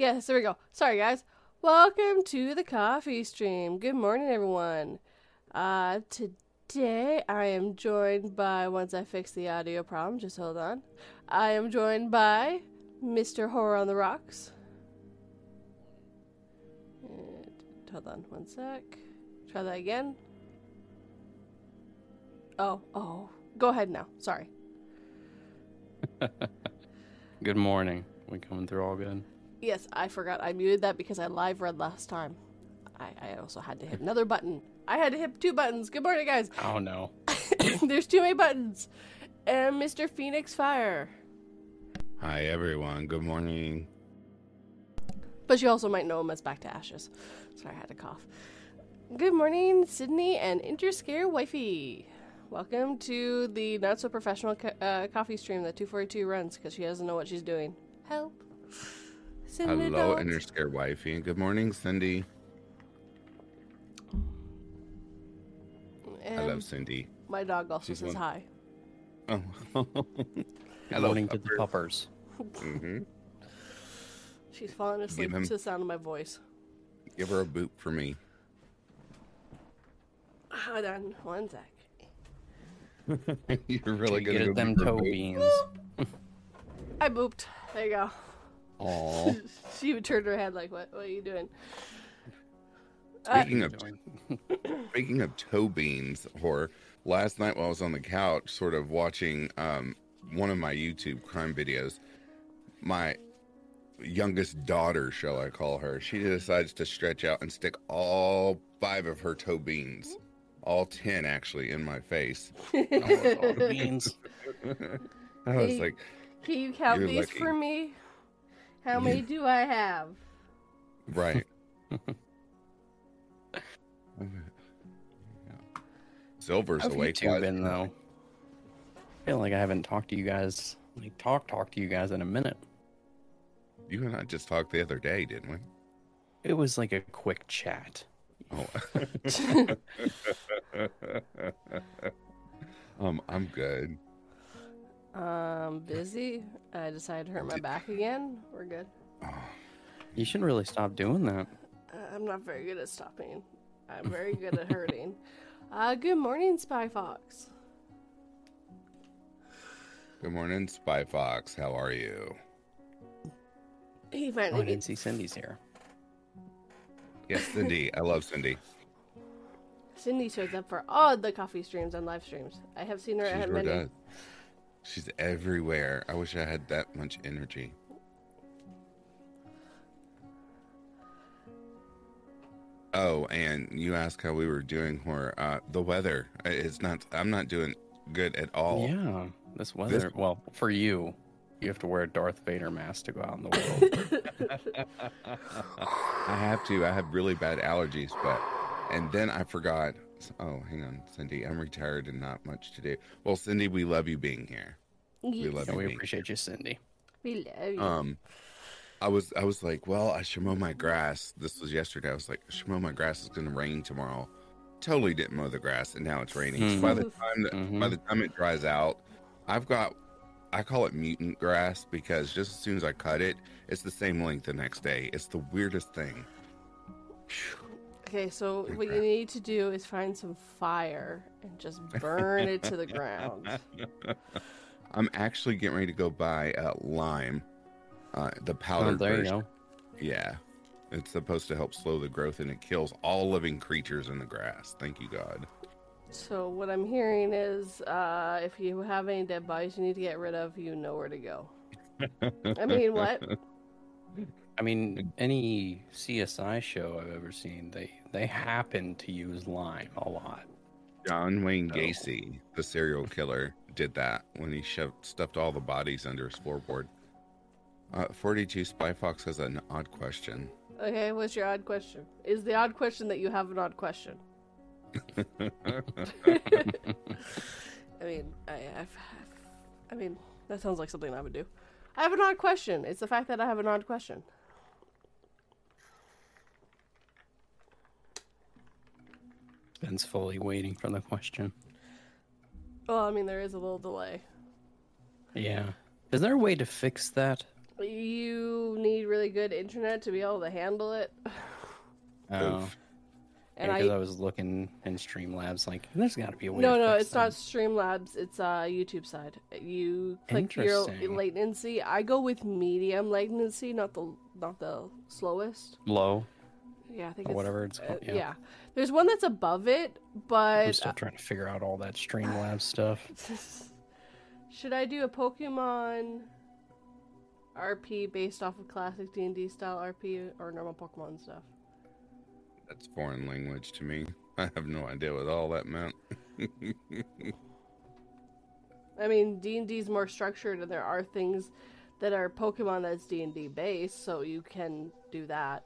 Yes, there we go. Sorry, guys. Welcome to the coffee stream. Good morning, everyone. Uh, today I am joined by, once I fix the audio problem, just hold on. I am joined by Mr. Horror on the Rocks. And, hold on one sec. Try that again. Oh, oh. Go ahead now. Sorry. Good morning. We coming through all good? Yes, I forgot. I muted that because I live read last time. I, I also had to hit another button. I had to hit two buttons. Good morning, guys. Oh no. There's too many buttons. And Mr. Phoenix Fire. Hi everyone. Good morning. But you also might know him as Back to Ashes. Sorry, I had to cough. Good morning, Sydney and Interscare Wifey. Welcome to the not so professional co- uh, coffee stream that 242 runs because she doesn't know what she's doing. Help. Send an Hello, adult. Interscare Wifey. and Good morning, Cindy. I love Cindy. my dog also She's says one- hi. Oh. Good Hello, morning to the puppers. puppers. hmm She's falling asleep him- to the sound of my voice. Give her a boot for me. Hold on one sec. You're really good gonna them give her a toe boot? beans. I booped. There you go. Aw. she would turn her head like, "What? What are you doing?" Uh, Speaking of speaking of toe beans, horror. Last night while I was on the couch, sort of watching um, one of my YouTube crime videos, my youngest daughter, shall I call her, she decides to stretch out and stick all five of her toe beans, all ten actually, in my face. Beans. I was Hey. like, Can you count these lucky. for me? How many do I have? right. Silver's How have you awake. two been though? I feel like I haven't talked to you guys, like talk talk to you guys in a minute. You and I just talked the other day, didn't we? It was like a quick chat. Oh. um, I'm good. Um, busy. I decided to hurt my back again. We're good. You should really stop doing that. Uh, I'm not very good at stopping. I'm very good at hurting. Uh, good morning, Spy Fox. Good morning, Spy Fox. How are you? He Oh, finally I didn't see Cindy's here. Yes, Cindy. I love Cindy. Cindy shows up for all the coffee streams and live streams. I have seen her She at sure many. does. She's everywhere. I wish I had that much energy. Oh, and you asked how we were doing. Where uh, the weather? It's not. I'm not doing good at all. Yeah, this weather. Well, for you, you have to wear a Darth Vader mask to go out in the world. I have to. I have really bad allergies, but and then I forgot. Oh, hang on, Cindy. I'm retired and not much to do. Well, Cindy, we love you being here. We love and we you. being appreciate you, Cindy. we love you. Um, I was I was like, well, I should mow my grass. This was yesterday. I was like, I should mow my grass. It's gonna rain tomorrow. Totally didn't mow the grass, and now it's raining. So by the time that, Mhm. by the time it dries out, I've got I call it mutant grass because just as soon as I cut it, it's the same length the next day. It's the weirdest thing. Okay, so what you need to do is find some fire and just burn it to the ground. I'm actually getting ready to go buy uh, lime, uh, the powder Oh, there you go. Yeah. It's supposed to help slow the growth and it kills all living creatures in the grass. Thank you, God. So what I'm hearing is, uh, if you have any dead bodies you need to get rid of, you know where to go. I mean, what? I mean, any CSI show I've ever seen, they they happen to use lime a lot. John Wayne. Gacy, the serial killer, did that when he shoved, stuffed all the bodies under his floorboard. Uh, 42 Spy Fox has an odd question. Okay, what's your odd question? Is the odd question that you have an odd question? I mean, I, I've, I mean, that sounds like something I would do. I have an odd question. It's the fact that I have an odd question. Ben's fully waiting for the question. Well, I mean, there is a little delay. Yeah. Is there a way to fix that? You need really good internet to be able to handle it. Oh, Oof. And because I I, was looking in Streamlabs, like there's got to be a way. no, to no, fix it's not that. Streamlabs. It's uh YouTube side. You click your latency. I go with medium latency, not the not the slowest. low Yeah, I think or it's whatever it's uh, called. yeah. yeah. There's one that's above it, but I'm still trying to figure out all that Streamlabs stuff. should I do a Pokemon RP based off of classic D and D style RP or normal Pokemon stuff? That's foreign language to me. I have no idea what all that meant. I mean, D and D is more structured, and there are things that are Pokemon that's D and D based, so you can do that.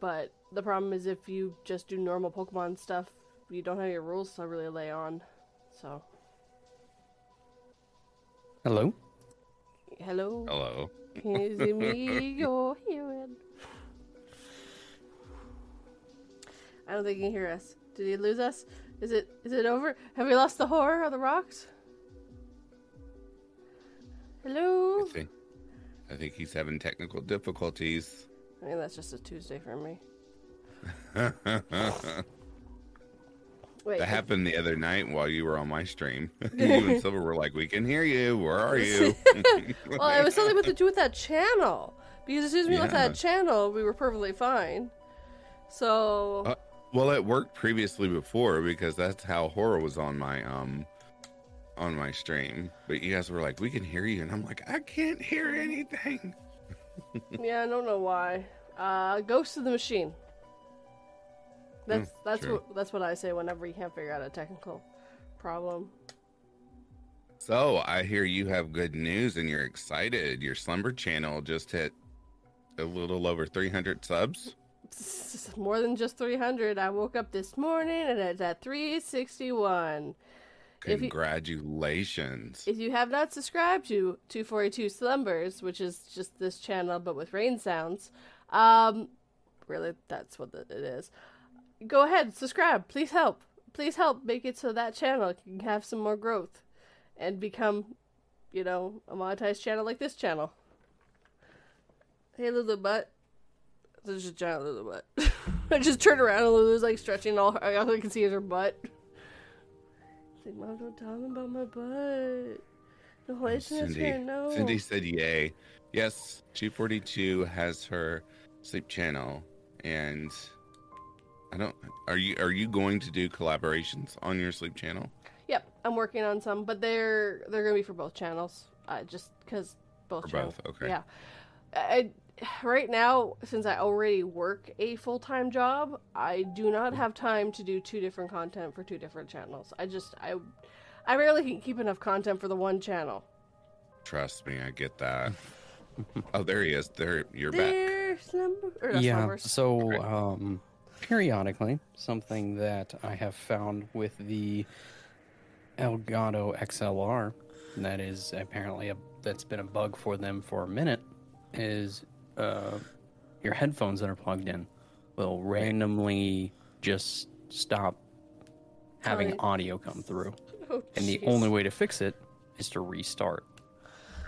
But the problem is if you just do normal Pokemon stuff, you don't have your rules to really lay on. So, Hello. hello, Hello. is it me you're hearing? I don't think he can hear us. Did he lose us? Is it is it over? Have we lost the horror of the rocks? Hello. I think, I think he's having technical difficulties. I mean, that's just a Tuesday for me. that happened the other night while you were on my stream. you and Silver were like, "We can hear you. Where are you?" well, it was something with to do with that channel. Because as soon as we left that channel, we were perfectly fine. So, Uh, well, it worked previously before because that's how horror was on my um on my stream. But you guys were like, "We can hear you," and I'm like, "I can't hear anything." yeah, I don't know why. Uh, Ghost of the Machine. That's Mm, that's true. what that's what I say whenever you can't figure out a technical problem. So I hear you have good news and you're excited. Your Slumber channel just hit a little over 300 subs. More than just 300. I woke up this morning and it's at 361. If you- Congratulations. If you have not subscribed to 242 Slumbers, which is just this channel but with rain sounds, um, really, that's what it is. Go ahead, subscribe. Please help. Please help make it so that channel can have some more growth and become, you know, a monetized channel like this channel. Hey, Lulu Butt. This is a giant Lulu Butt. I just turned around and Lulu's like stretching all her, all I can see is her butt. She's like, Mom, don't tell them about my butt. The oh, whole internet's Cindy, gonna. Cindy said, "Yay!" Yes, G42 has her sleep channel, and I don't. Are you are you going to do collaborations on your sleep channel? Yep, I'm working on some, but they're they're gonna be for both channels. Uh, just because both For channels. both, okay. Yeah. I, right now, since I already work a full time job, I do not have time to do two different content for two different channels. I just I I rarely can keep enough content for the one channel. Trust me, I get that. oh, there he is. There, you're back. There, slumber, or not yeah. slumbers. So, um, periodically, something that I have found with the Elgato XLR that is apparently a that's been a bug for them for a minute is uh, your headphones that are plugged in will randomly just stop having Telling- audio come through, Oh, and the only way to fix it is to restart.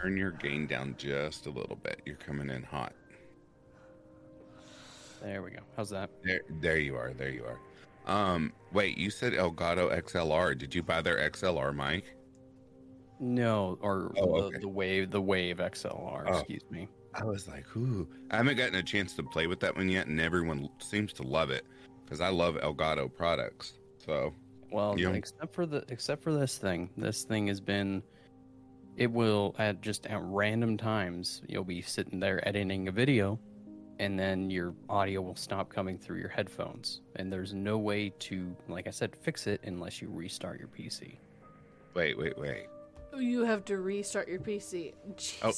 Turn your gain down just a little bit. You're coming in hot. There we go. How's that? There, there you are. There you are. Um, wait, you said Elgato XLR. Did you buy their XLR mic? No, or Oh, the, okay. the wave, the Wave XLR. Oh. Excuse me. I was like, ooh. I haven't gotten a chance to play with that one yet, and everyone seems to love it because I love Elgato products. So, Well, Yeah. except for the except for this thing, this thing has been. It will at just at random times you'll be sitting there editing a video, and then your audio will stop coming through your headphones, and there's no way to, like I said, fix it unless you restart your PC. wait, wait, wait. Oh, you have to restart your PC. Oh.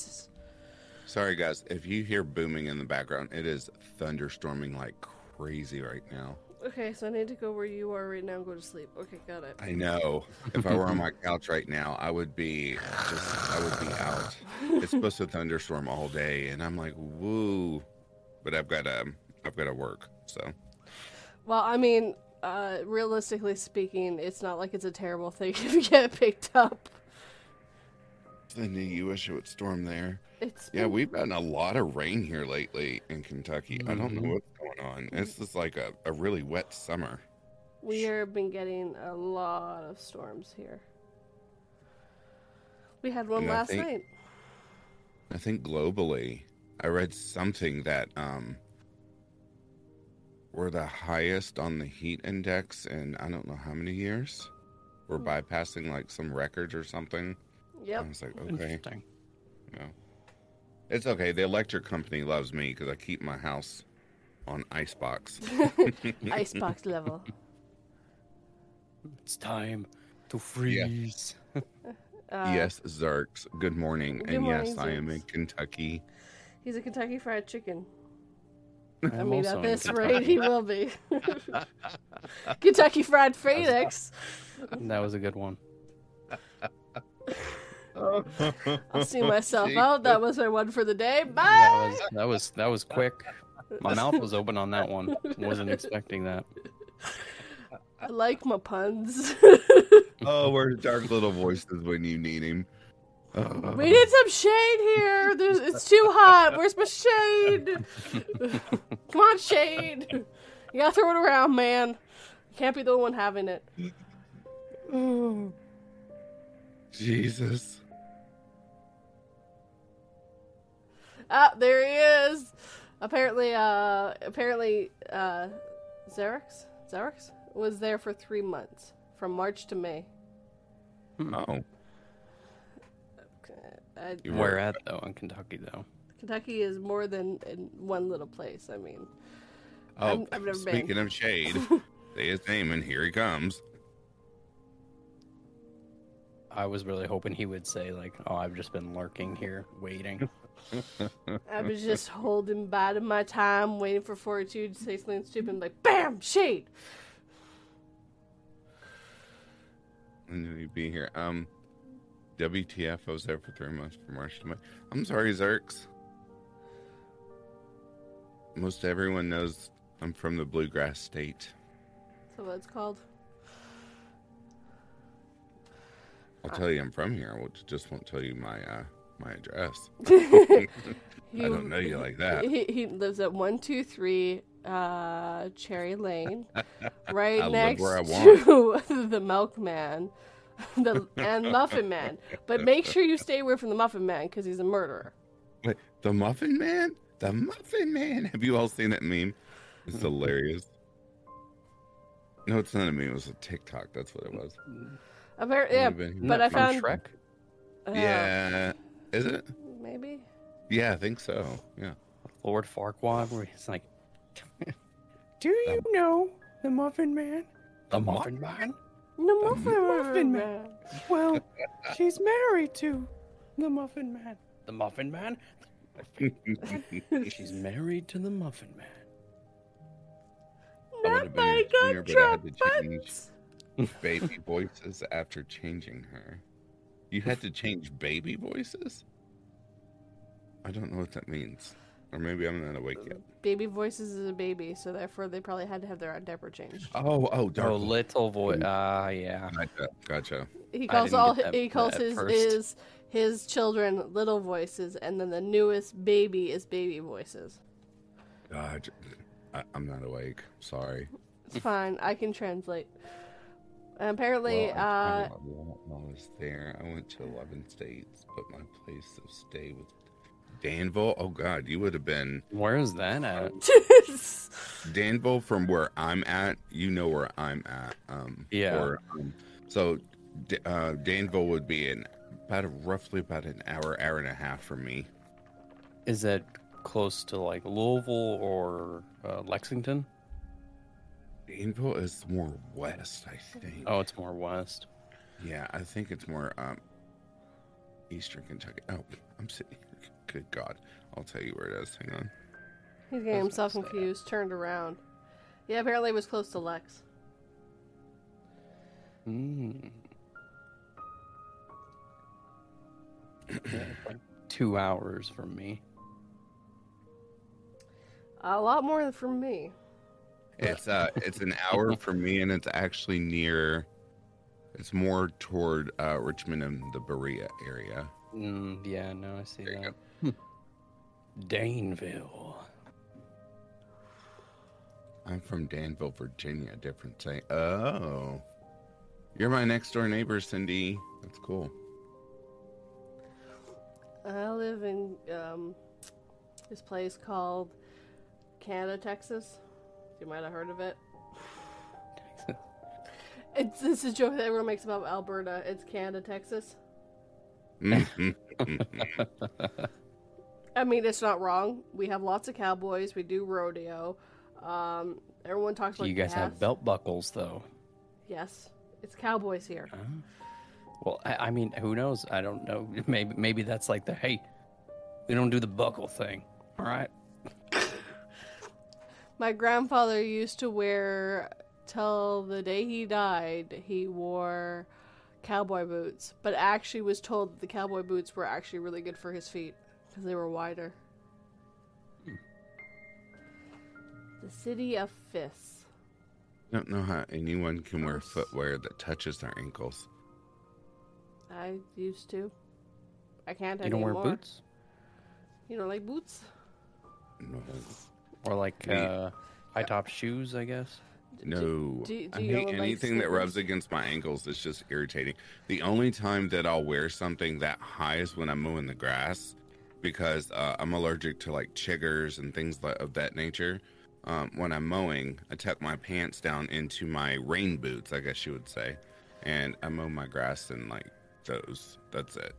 Sorry, guys. If you hear booming in the background, it is thunderstorming like crazy right now. Okay, so I need to go where you are right now and go to sleep. Okay, got it. I know. If I were on my couch right now, I would be just, I would be out. It's supposed to thunderstorm all day, and I'm like, woo. But I've got to, I've got to work. So, Well, I mean, uh, realistically speaking, it's not like it's a terrible thing if you get picked up. Cindy, you wish it would storm there. It's Yeah, been- we've gotten a lot of rain here lately in Kentucky. I don't know Mhm. what's going on. It's just like a, a really wet summer. we have been getting a lot of storms here. We had one And I last think- night. I think globally, I read something that um we're the highest on the heat index in I don't know how many years. We're Hmm. bypassing like some records or something. I Yep. was like, okay, Interesting. yeah. It's okay. The electric company loves me because I keep my house on icebox. Icebox level. It's time to freeze. Uh, yes, Zerks. Good morning. Good and morning, yes, I am in Kentucky. He's a Kentucky Fried Chicken. I I'm mean, also at this Kentucky. rate, he will be. Kentucky Fried Phoenix. That was a good one. I'll see myself out. That was my one for the day. That Bye. was that was that was quick. My mouth was open on that one. Wasn't expecting that. I like my puns. oh, we're dark little voices when you need him. Oh. we need some shade here. There's, it's too hot. Where's my shade? Come on, shade. You gotta throw it around, man. You can't be the one having it. Jesus. Ah, there he is. Apparently, uh, apparently, uh, Xerox, Xerox was there for three months, from March to May. Oh, Uh, Where at though? In Kentucky though. Kentucky is more than in one little place. I mean, oh. I'm- I've never been. speaking of shade, say his name and here he comes. I was really hoping he would say like, "Oh, I've just been lurking here, waiting." I was just holding biding my time, waiting for 42 to say something stupid, and like, BAM! Shade! I knew he'd be here. Um, WTF? I was there for three months from March to May. I'm sorry, Zerks. Most everyone knows I'm from the bluegrass state. So what it's called? I'll tell you I'm from here. I just won't tell you my uh, my address. I don't know you like that. He, he lives at 123 uh, Cherry Lane, right next where I to the Milkman the, and Muffin Man. But make sure you stay away from the Muffin Man because he's a murderer. Wait, the Muffin Man? The Muffin Man? Have you all seen that meme? It's hilarious. No, it's not a meme. It was a TikTok. That's what it was. Apparently, yeah, I've been but I From found Shrek. uh, Yeah. Is it? maybe. Yeah, I think so. Yeah. Lord Farquaad, where he's like, "Do you know the Muffin Man? The Muffin Man? No Muffin, Muffin Man. Man. Well, she's married to the Muffin Man. The Muffin Man? She's married to the Muffin Man. Not would've my your but I had to trumpets. Baby voices after changing her. You had to change baby voices? I don't know what that means. Or maybe I'm not awake yet. Baby voices is a baby, so therefore they probably had to have their diaper changed. Oh, oh, dark. Oh, little voice. Ah, yeah. Gotcha. Gotcha. He calls all that- he calls his first. his his children little voices, and then the newest baby is baby voices. God, I, I'm not awake. Sorry. It's fine. I can translate. And apparently, Well, I- uh, I, while I was there, I went to 11 states, but my place of stay was Danville. Oh, God, you would have been Where is that at? Danville from where I'm at. You know where I'm at. Um, Yeah. or, um, so D- uh, Danville would be in about a, roughly about an hour, hour and a half from me. Is that close to like Louisville or uh, Lexington? Danville is more west, I think. Oh, it's more west. Yeah, I think it's more um Eastern Kentucky. Oh, I'm sitting here. Good God. I'll tell you where it is. Hang on. he's getting himself what's confused, turned around. Yeah, apparently it was close to Lex. Mm. Yeah, like two hours from me. A lot more than from me. It's uh it's an hour from me and it's actually near it's more toward uh Richmond and the Berea area. Mm, yeah, no, I see There you that. Daneville. I'm from Danville, Virginia. Different say. Oh, you're my next door neighbor, Cindy. That's cool. I live in um, this place called Canada, Texas. You might have heard of it. Texas. It's this is a joke that everyone makes about Alberta. It's Canada, Texas. I mean, it's not wrong. We have lots of cowboys. We do rodeo. Um, everyone talks about you guys have belt buckles, though. Yes, it's cowboys here. Well, I, I mean, who knows? I don't know. Maybe maybe that's like the hey, we don't do the buckle thing. All right. My grandfather used to wear till the day he died. He wore cowboy boots, but actually was told that the cowboy boots were actually really good for his feet because they were wider. The city of Fiss. I don't know how anyone can wear footwear that touches their ankles. I used to. I can't You don't anymore. wear boots You don't like boots? No, or like Me- uh, high top shoes, I guess. no. do- do I you hate like anything that rubs against my ankles. It's just irritating. The only time that I'll wear something that high is when I'm mowing the grass, because uh, I'm allergic to like chiggers and things of that nature. Um, when I'm mowing, I tuck my pants down into my rain boots, I guess you would say, and I mow my grass in like those. That's it.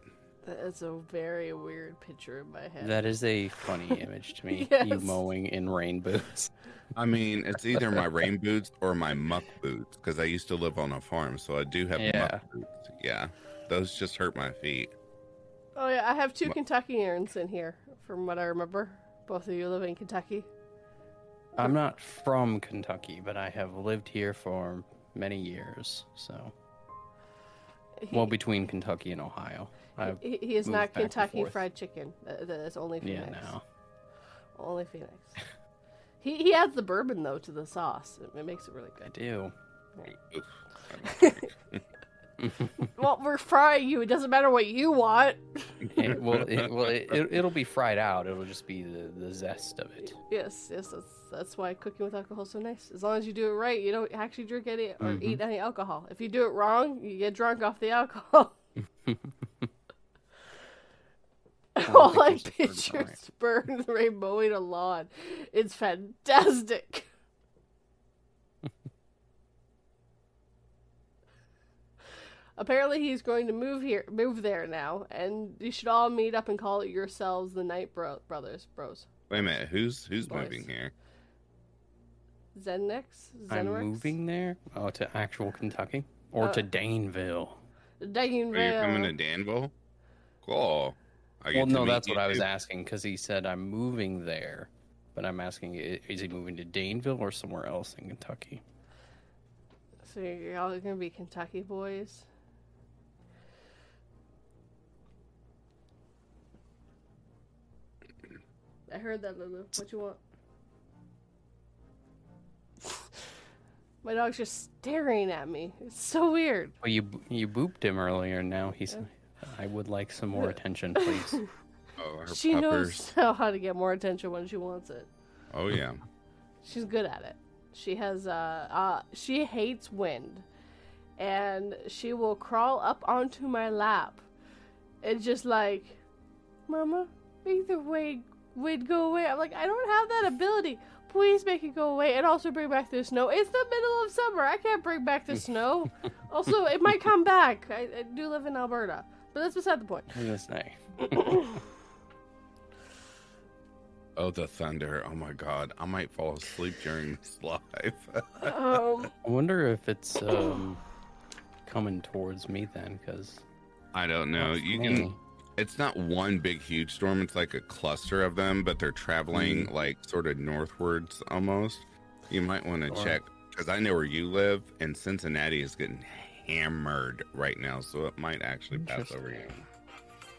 That's a very weird picture in my head. That is a funny image to me. You mowing in rain boots. I mean, it's either my rain boots or my muck boots because I used to live on a farm, so I do have Yeah. muck boots. Yeah, those just hurt my feet. Oh yeah, I have two What- Kentuckians in here, from what I remember. Both of you live in Kentucky. I'm not from Kentucky, but I have lived here for many years. So, well, between Kentucky and Ohio. I, he, he is not Kentucky. Fried Chicken. That, that is only yeah, Phoenix. no. Only Phoenix. he he adds the bourbon though to the sauce. It, it makes it really good. I do. Well, we're frying you. It doesn't matter what you want. It, well, it, well, it, it, it'll be fried out. It'll just be the, the zest of it. yes, yes. That's that's why cooking with alcohol is so nice. As long as you do it right, you don't actually drink any or Mhm. eat any alcohol. If you do it wrong, you get drunk off the alcohol. All I pictures picture is Burns Ray mowing a lawn. It's fantastic. Apparently, he's going to move here, move there now, and you should all meet up and call it yourselves the Night Bro- Brothers, Bros. Wait a minute, who's who's Boys. moving here? Zennex, I'm moving there? Oh, to actual Kentucky? Or Uh, to Daneville? Dagenville. Are you coming to Danville? Cool. I Well, no, that's you what I was asking because he said I'm moving there. But I'm asking is he moving to Daneville or somewhere else in Kentucky? So you're all gonna be Kentucky boys. I heard that, Lulu. What you want? My dog's just staring at me. It's so weird. Well, you you booped him earlier, and now he's. I would like some more attention, please. Oh, her she puppers. knows how to get more attention when she wants it. Oh yeah. She's good at it. She has uh, uh she hates wind. And she will crawl up onto my lap. And just like Mama, make the wind wind go away. I'm like, I don't have that ability. Please make it go away and also bring back the snow. It's the middle of summer. I can't bring back the snow. also, it might come back. I, I do live in Alberta. But that's beside the point. I was. Oh, the thunder. Oh my god. I might fall asleep during this live. Um, I wonder if it's um, coming towards me then, because I don't know. You can it's not one big huge storm, it's like a cluster of them, but they're traveling like sort of northwards almost. You might want to Sure. check cuz I know where you live and Cincinnati is getting hammered right now, so it might actually pass over you.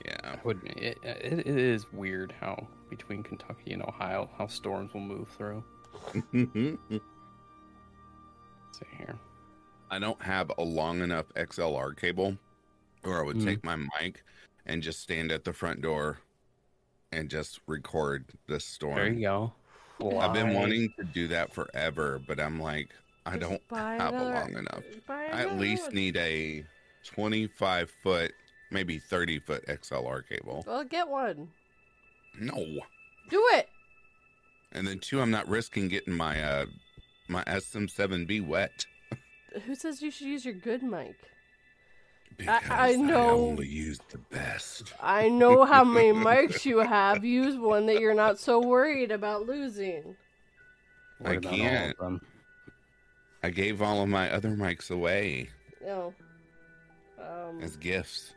Yeah. Would it, it, it is weird how between Kentucky and Ohio how storms will move through. Let's see here. I don't have a long enough XLR cable, or I would Mm. take my mic and just stand at the front door and just record this storm. There you go. I've been wanting to do that forever, but I'm like, I Just don't have another- a long enough. I at another least one. need a 25 foot, maybe 30 foot XLR cable. Well, get one. No. Do it. And then two, I'm not risking getting my uh my SM7B wet. Who says you should use your good mic? Because I know. only use the best. I know how many mics you have. Use one that you're not so worried about losing. What I about all of can't. them? I gave all of my other mics away No. Um, as gifts.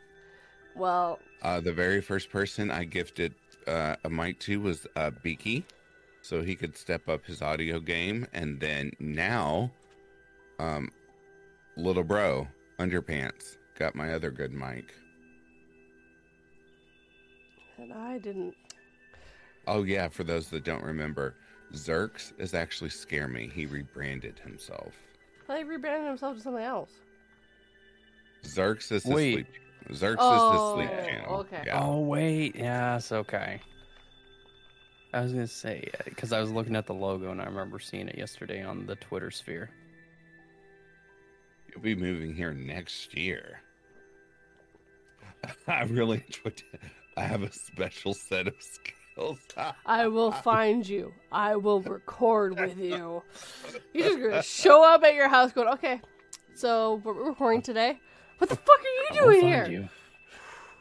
well, Uh, the very first person I gifted uh, a mic to was uh, Beaky, so he could step up his audio game. And then now, um, little bro, underpants, got my other good mic. and I didn't. Oh yeah, for those that don't remember, Zerks is actually Scare Me. He rebranded himself. He rebranded himself to something else. Zerks is his Wait. sleep. Zerks Oh, is his sleep oh, channel. okay. Yeah. Oh wait, yes, okay. I was gonna say uh, because I was looking at the logo and I remember seeing it yesterday on the Twitter sphere. You'll be moving here next year. I really enjoyed it. I have a special set of skills. I will find you. I will record with you. You're just gonna show up at your house going, okay, so we're recording today. What the fuck are you I will doing find here?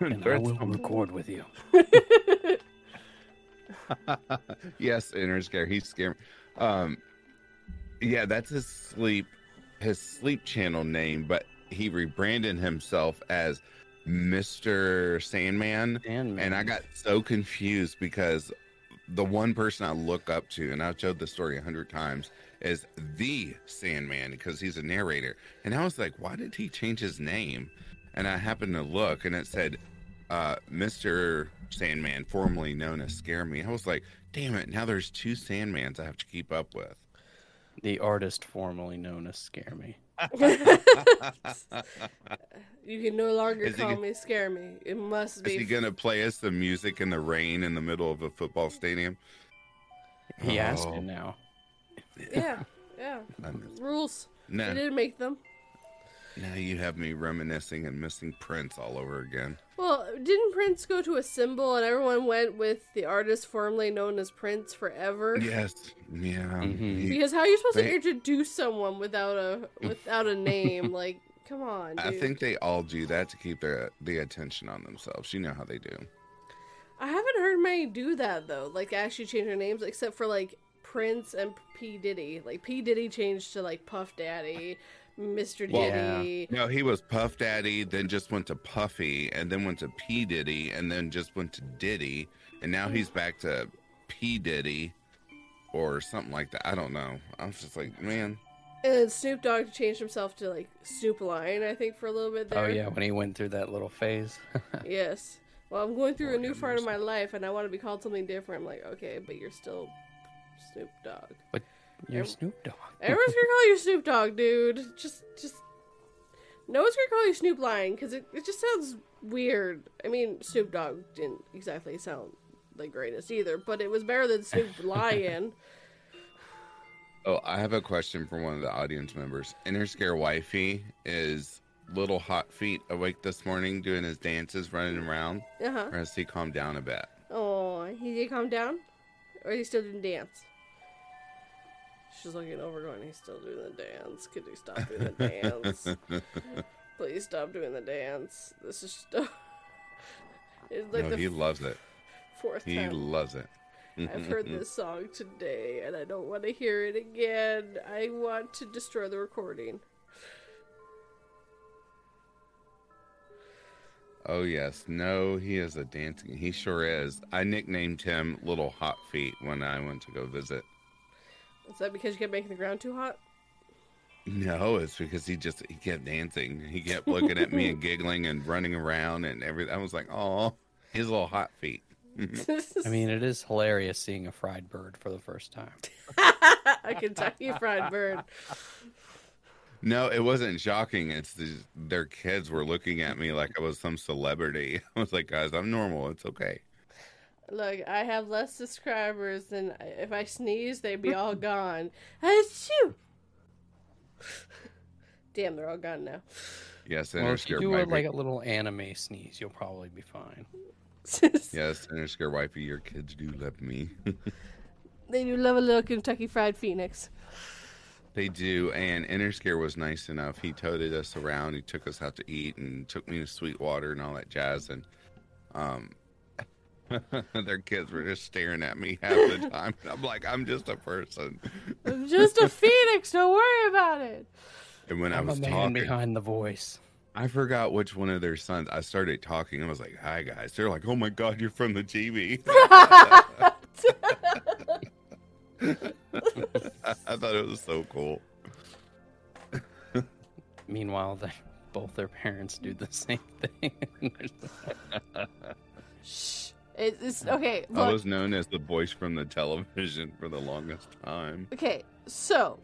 you, and I will record with you. yes, inner scare. He's scared. Um, yeah, that's his sleep, his sleep channel name, but he rebranded himself as Mister Sandman. And And I got so confused because the one person I look up to, and I've told this story a hundred times, is the Sandman because he's a narrator. And I was like, why did he change his name? And I happened to look, and it said, uh, Mr. Sandman, formerly known as Scare Me. I was like, damn it! Now there's two Sandmans I have to keep up with. the artist formerly known as Scare Me. You can no longer Is he call go- me scare me. It must Is be. Is he gonna play us the music in the rain in the middle of a football stadium? He asked Oh. me now. Yeah, yeah. I miss- Rules. No, They didn't make them. now you have me reminiscing and missing Prince all over again. Well, didn't Prince go to a symbol and everyone went with the artist formerly known as Prince forever? Yes, yeah. Mhm. he- Because how are you supposed to introduce someone without a without a name? like, come on, dude. I think they all do that to keep their the attention on themselves. You know how they do. I haven't heard many do that though. Like actually change their names, except for like Prince and P Diddy. Like P Diddy changed to like Puff Daddy, Mr. Well- Diddy. No, he was Puff Daddy, then just went to Puffy, and then went to P Diddy, and then just went to Diddy, and now he's mm. back to P Diddy, or something like that. I don't know. I'm just like, man, And then Snoop Dogg changed himself to like Snoop Lion, I think, for a little bit oh, there. Oh yeah, when he went through that little phase. Yes. Well, I'm going through oh, a new part of my life, and I want to be called something different. I'm like, okay, but you're still Snoop Dogg. You're Snoop Dogg. Everyone's gonna call you Snoop Dogg, dude. Just, just. No one's gonna call you Snoop Lion because it, it just sounds weird. I mean, Snoop Dogg didn't exactly sound the greatest either, but it was better than Snoop Lion. Oh, I have a question for one of the audience members. Inner Scare Wifey is little hot feet awake this morning doing his dances, running around, Uh huh. or has he calmed down a bit? Oh, he did calm down, or he still didn't dance. She's looking over, going, "He's still doing the dance. Could he stop doing the dance? Please stop doing the dance. This is still." it's like no, he loves it. fourth He time loves it. I've heard this song today, and I don't want to hear it again. I want to destroy the recording. Oh yes, no, he is a dancing. He sure is. I nicknamed him Little Hot Feet when I went to go visit. Is that because you kept making the ground too hot? No, it's because he just he kept dancing. He kept looking at me and giggling and running around and everything. I was like, oh, his little hot feet. I mean, it is hilarious seeing a fried bird for the first time. a Kentucky fried bird. No, it wasn't shocking. It's the, their kids were looking at me like I was some celebrity. I was like, guys, I'm normal. It's okay. Look, I have less subscribers than if I sneeze, they'd be all gone. Achoo! Damn, they're all gone now. Yes, Well, if you Interscare do it Wifey. like a little anime sneeze, you'll probably be fine. Yes, Interscare Wifey, your kids do love me. They do love a little Kentucky Fried Phoenix. they do. And Interscare was nice enough. He toted us around. He took us out to eat and took me to Sweetwater and all that jazz. And um, their kids were just staring at me half the time. And I'm like, I'm just a person. I'm just a phoenix. Don't worry about it. And when i I'm was a man talking, behind the voice. I forgot which one of their sons. I started talking. I was like, "Hi guys." They're like, "Oh my god, you're from the TV." I thought it was so cool. Meanwhile, they, both their parents do the same thing. Shh. It's okay. I was known as the voice from the television for the longest time. Okay, so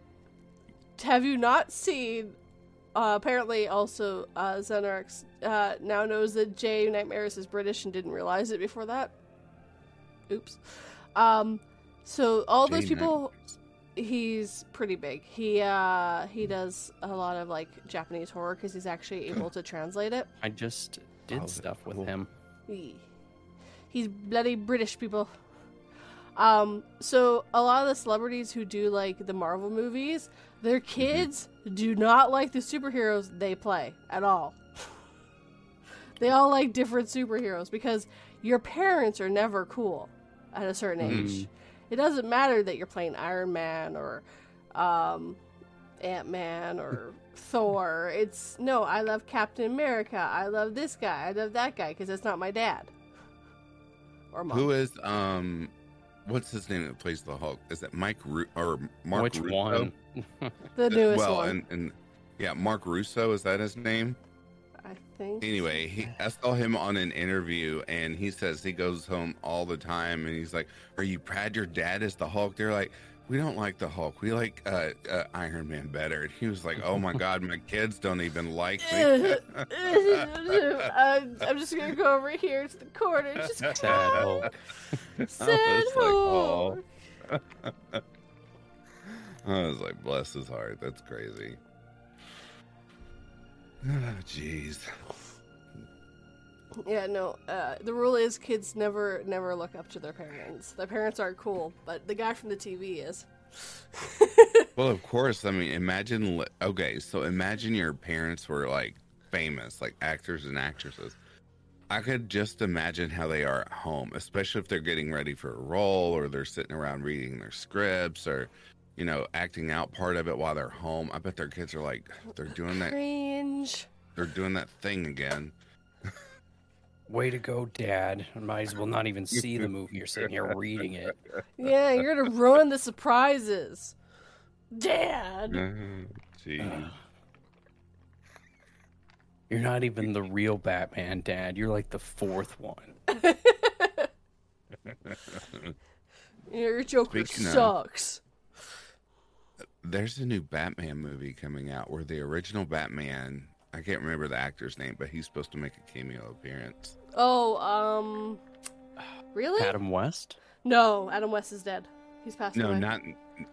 have you not seen? Uh, apparently, also uh, Xenarx uh, now knows that Jay Nightmares is British and didn't realize it before that. Oops. Um, so all those Jay people, he's pretty big. He uh, he does a lot of like Japanese horror because he's actually able to translate it. I just did Oh, that's stuff with cool. him. He- He's bloody British people. Um, so a lot of the celebrities who do like the Marvel movies, their kids do not like the superheroes they play at all. they all like different superheroes because your parents are never cool at a certain Mhm. age. It doesn't matter that you're playing Iron Man or um, Ant Man or Thor. It's no, I love Captain America. I love this guy. I love that guy because it's not my dad or mom. Who is um, what's his name that plays the Hulk? Is that Mike Ru- or Mark? Which Russo? one? the newest well, one, and and yeah, Mark Russo is that his name? I think. Anyway, he, I saw him on an interview, and he says he goes home all the time, and he's like, "Are you proud your dad is the Hulk?" They're like, "We don't like the Hulk. We like uh, uh, Iron Man better." And he was like, "Oh my god, my kids don't even like me." Uh, I'm just gonna go over here to the corner. Just Sad cry. Hulk. Sad was like, oh. Hulk. I was like, "Bless his heart. That's crazy." Oh, Jeez. Yeah, no. Uh, the rule is kids never, never look up to their parents. Their parents aren't cool, but the guy from the TV is. Well, of course. I mean, imagine. li- Okay, so imagine your parents were like famous, like actors and actresses. I could just imagine how they are at home, especially if they're getting ready for a role or they're sitting around reading their scripts or, you know, acting out part of it while they're home. I bet their kids are like, they're doing that. Cringe. They're doing that thing again. Way to go, Dad. I might as well not even see the movie. You're sitting here reading it. Yeah, you're gonna ruin the surprises, Dad. Mm-hmm. Jeez. You're not even the real Batman, Dad. You're like the fourth one. Your Joker Speaking of- sucks. There's a new Batman movie coming out where the original Batman, I can't remember the actor's name, but he's supposed to make a cameo appearance. Oh, um, really? Adam West? No, Adam West is dead. He's passed No, away. No, not.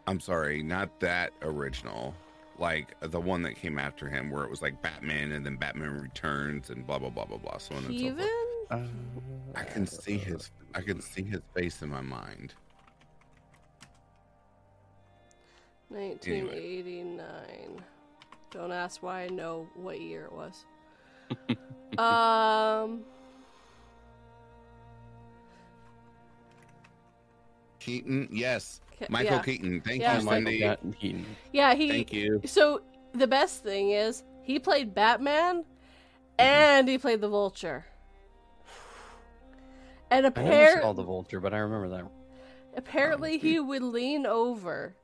I'm sorry, not that original. Like the one that came after him, where it was like Batman and then Batman Returns and blah blah blah blah blah. So on and so Even? forth. I can see his. I can see his face in my mind. 1989. Don't ask why I know what year it was. um, Keaton, yes, Michael yeah. Keaton. Thank Yeah. you, Michael Cindy. Keaton. Keaton. yeah, he. Thank you. So the best thing is he played Batman, and he played the Vulture. And I never saw apparently, the Vulture, but I remember that. apparently he would lean over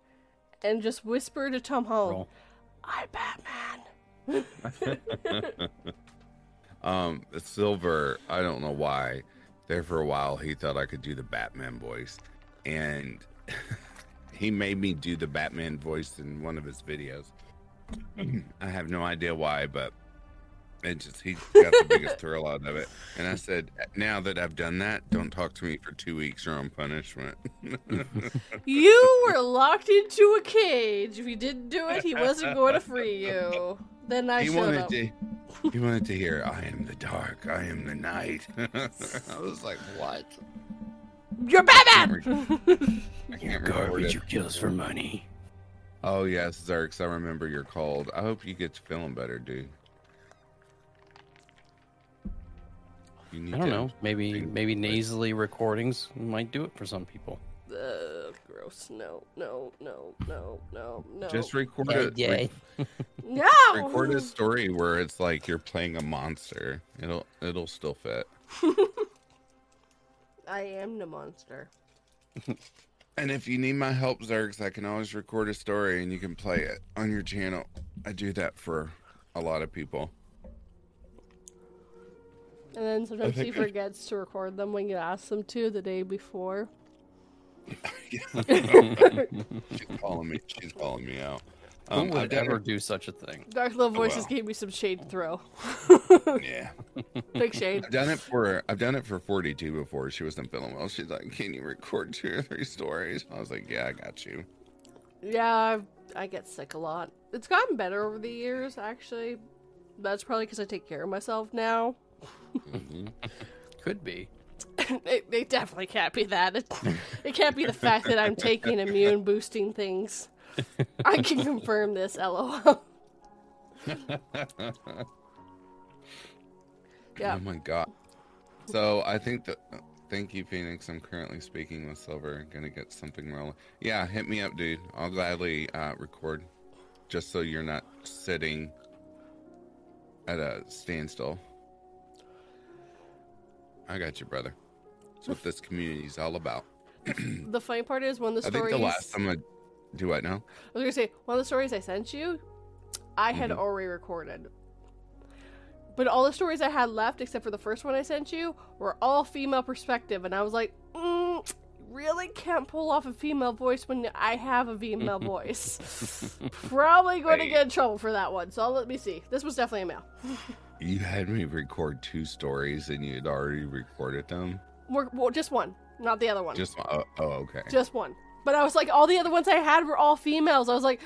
and just whisper to Tom Holland, role. "I'm Batman." Um, Silver. I don't know why. There for a while, he thought I could do the Batman voice, and he made me do the Batman voice in one of his videos. I have no idea why, but it just he got the biggest thrill out of it. And I said, now that I've done that, don't talk to me for two weeks or on punishment. You were locked into a cage. If you didn't do it, he wasn't going to free you. Then I he showed wanted up. to. He wanted to hear, "I am the dark, I am the night." I was like, "What?" You're Batman. I You're garbage it. who kills for money. Oh yes, Zerx, I remember you're cold. I hope you get to feeling better, dude. I don't to- know. Maybe maybe nasally recordings might do it for some people. uh, gross. No, no, no, no, no, no. Just record a re- no. record a story where it's like you're playing a monster. It'll it'll still fit. I am the monster. And if you need my help, Zerx, I can always record a story and you can play it on your channel. I do that for a lot of people. And then sometimes he forgets to record them when you ask them to the day before. She's calling me. She's calling me out. Who Um, I've would done ever do such a thing? Dark Little Voices well. gave me some shade to throw. Yeah, Big shade. I've done it for. I've done it for 42 before. She wasn't feeling well. She's like, "Can you record two or three stories?" I was like, "Yeah, I got you." Yeah, I've, I get sick a lot. It's gotten better over the years, actually. That's probably because I take care of myself now. Could be. it, it definitely can't be that. It, it can't be the fact that I'm taking immune boosting things. I can confirm this, lol. yeah. Oh my god. So I think that. Thank you, Phoenix. I'm currently speaking with Silver. Gonna get something rolling. Yeah, hit me up, dude. I'll gladly uh, record, just so you're not sitting at a standstill. I got you, brother. That's what this community's all about. The funny part is one of the I think stories. the last time I do what now? I was gonna say one of the stories I sent you, I had Mhm. already recorded. But all the stories I had left, except for the first one I sent you, were all female perspective, and I was like, mm, really can't pull off a female voice when I have a female voice. Probably going to get in trouble for that one. So let me see. This was definitely a male. You had me record two stories and you had already recorded them. We're, well, just one, not the other one. Just oh, oh okay. just one. But I was like, all the other ones I had were all females. I was like,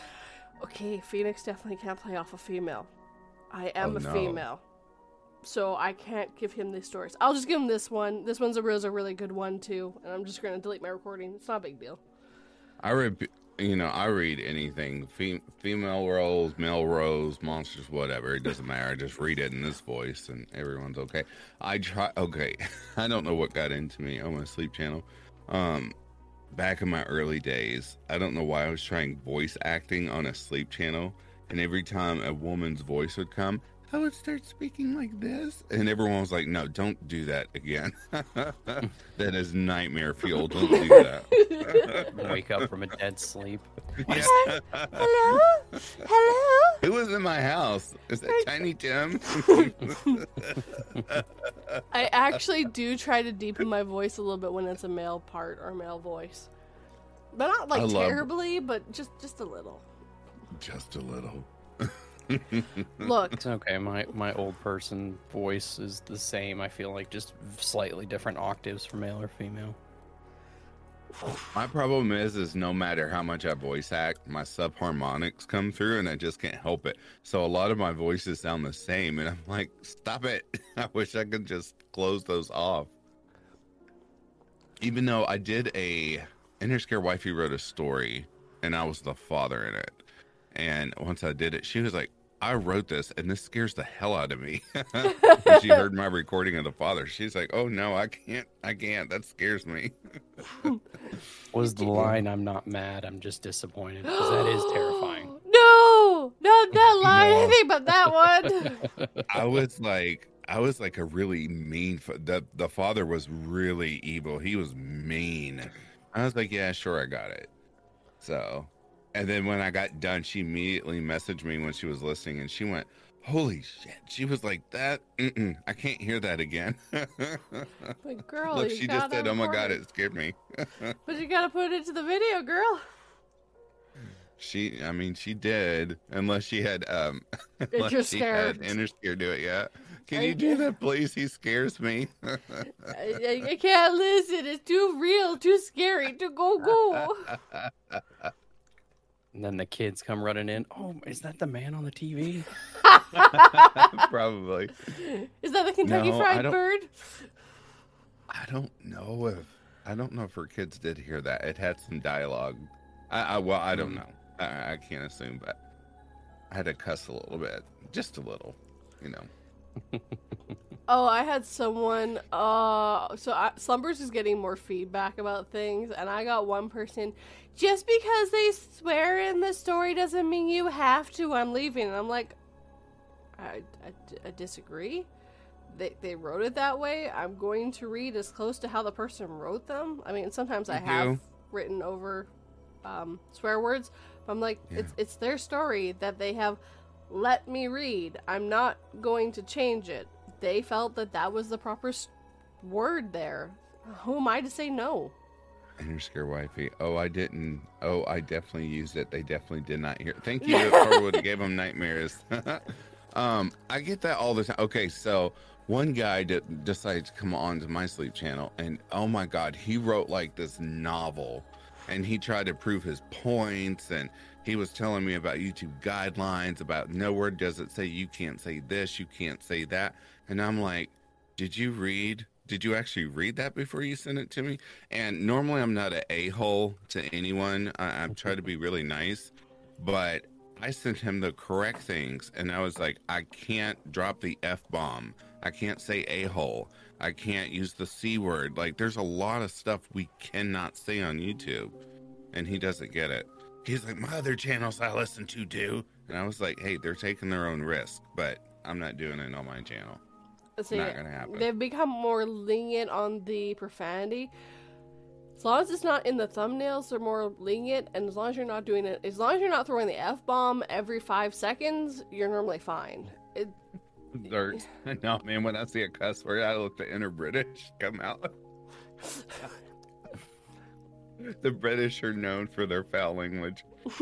okay, Phoenix definitely can't play off a female. I am Oh, a no. female. So I can't give him these stories. I'll just give him this one. This one's a a really good one too, and I'm just gonna delete my recording. It's not a big deal. I read, you know, I read anything, Fem- female roles, male roles, monsters, whatever. It doesn't matter. I just read it in this voice, and everyone's okay. I try. Okay, I don't know what got into me on my sleep channel. Um, back in my early days, I don't know why I was trying voice acting on a sleep channel, and every time a woman's voice would come. I would start speaking like this, and everyone was like, "No, don't do that again. that is nightmare fuel. Don't do that." Wake up from a dead sleep. Yeah. Hello, hello. Who was in my house? Is that Tiny Tim? I actually do try to deepen my voice a little bit when it's a male part or male voice, but not like I love- terribly, but just just a little. Just a little. Look, It's okay. My my old person voice is the same. I feel like just slightly different octaves for male or female. My problem is, is no matter how much I voice act, my subharmonics come through, and I just can't help it. So a lot of my voices sound the same, and I'm like, stop it! I wish I could just close those off. Even though I did a Interscare Wifey wrote a story, and I was the father in it. And once I did it, she was like, I wrote this, and this scares the hell out of me. when she heard my recording of the father, she's like, "Oh no, I can't, I can't. That scares me." Was the line "I'm not mad, I'm just disappointed" because that is terrifying. No, not that line. No. Anything but that one. I was like, I was like a really mean. fa- The the father was really evil. He was mean. I was like, yeah, sure, I got it. So, and then when I got done, she immediately messaged me when she was listening, and she went, "Holy shit!" She was like, "That, mm-mm, I can't hear that again." But girl, Look, she just said, "Oh my god, it scared me." But you gotta put it into the video, girl. She, I mean, she did, unless she had, um, unless she had Interscared. Interscare do it. Yeah. Can you do that, please? He scares me. I, I, I can't listen. It's too real, too scary to go go. And then the kids come running in. Oh, is that the man on the TV? Probably. Is that the Kentucky No, Fried don't- Bird? I don't know if I don't know if her kids did hear that. It had some dialogue. I, I well, I don't Mm. know. I, I can't assume, but I had to cuss a little bit, just a little, you know. Oh, I had someone. Uh, so I, Slumbers is getting more feedback about things, and I got one person. Just because they swear in the story doesn't mean you have to. I'm leaving. And I'm like, I, I, I disagree. They, they wrote it that way. I'm going to read as close to how the person wrote them. I mean, sometimes I have written over um, swear words. But I'm like, Yeah. it's it's their story that they have let me read. I'm not going to change it. They felt that that was the proper word there. Who am I to say no? Scare wifey. Oh, I didn't. Oh, I definitely used it. They definitely did not hear. Thank you. Have gave them nightmares. um, I get that all the time. Okay, so one guy d- decided to come on to my sleep channel, and oh my god, he wrote like this novel, and he tried to prove his points, and he was telling me about YouTube guidelines, about nowhere does it say you can't say this, you can't say that, and I'm like, did you read? Did you actually read that before you sent it to me? And normally I'm not an a hole to anyone. I, I try to be really nice, but I sent him the correct things, and I was like, I can't drop the f bomb. I can't say a hole. I can't use the c word. Like, there's a lot of stuff we cannot say on YouTube, and he doesn't get it. He's like, my other channels I listen to do, and I was like, hey, they're taking their own risk, but I'm not doing it on my channel. Not gonna happen. They've become more lenient on the profanity. As long as it's not in the thumbnails, they're more lenient, and as long as you're not doing it, as long as you're not throwing the f bomb every five seconds, you're normally fine. It, Dirt. No, man, when I see a cuss word, I look the inner British come out. the British are known for their foul language.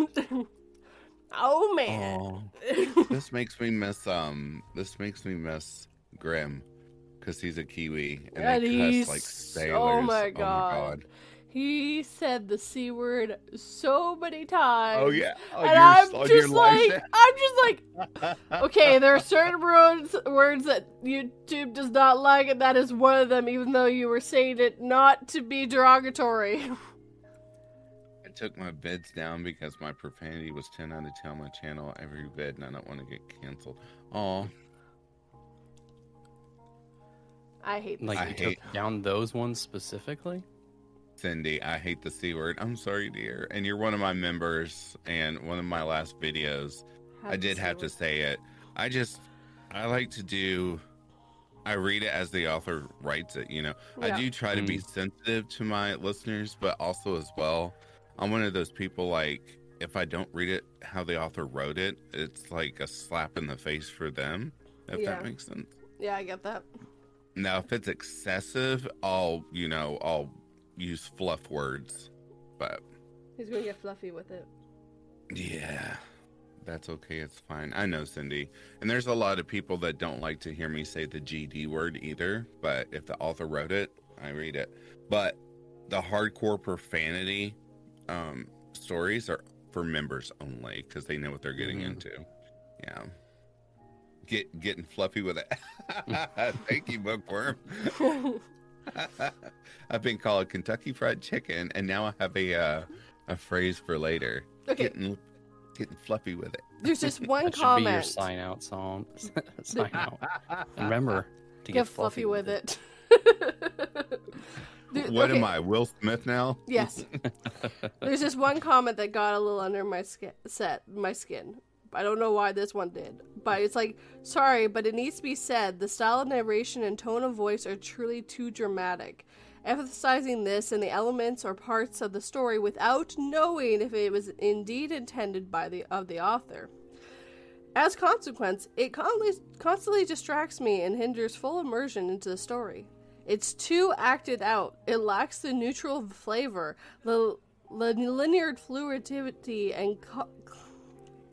oh man. Oh, this makes me miss um. This makes me miss Grim, because he's a Kiwi and And they cuss like oh sailors. oh my god. He said the c word so many times. Oh yeah. Oh, and oh, I'm just like, I'm just like, okay, there are certain words words that YouTube does not like, and that is one of them. Even though you were saying it not to be derogatory. I took my bids down because my profanity was 10 out of 10 on my channel every bid, and I don't want to get canceled. Oh, I hate this. Like I hate- down those ones specifically? Cindy, I hate the C word. I'm sorry, dear. And you're one of my members, and one of my last videos, I did have to say it. I just, I like to do, I read it as the author writes it, you know. Yeah. I do try to be mm-hmm. sensitive to my listeners, but also as well, I'm one of those people like, if I don't read it how the author wrote it, it's like a slap in the face for them, if Yeah. that makes sense. Yeah, I get that. Now, if it's excessive, I'll, you know, I'll use fluff words, but He's gonna get fluffy with it. yeah, that's okay. It's fine. I know, Cindy. And there's a lot of people that don't like to hear me say the GD word either, but if the author wrote it, I read it. But the hardcore profanity um, stories are for members only because they know what they're getting Mhm. into. Yeah. Get getting fluffy with it. Thank you, bookworm. I've been called Kentucky Fried Chicken, and now I have a uh, a phrase for later. Okay, Getting getting fluffy with it. there's just one That should be your comment. sign out song. sign out. Remember to Get fluffy with it. Dude, What am. I, Will Smith now? Yes. There's just one comment that got a little under my skin, set my skin. I don't know why this one did, but it's like, sorry, but it needs to be said. The style of narration and tone of voice are truly too dramatic, emphasizing this in the elements or parts of the story without knowing if it was indeed intended by the of the author. As consequence, it constantly, constantly distracts me and hinders full immersion into the story. It's too acted out. It lacks the neutral flavor, the lin- linear fluidity and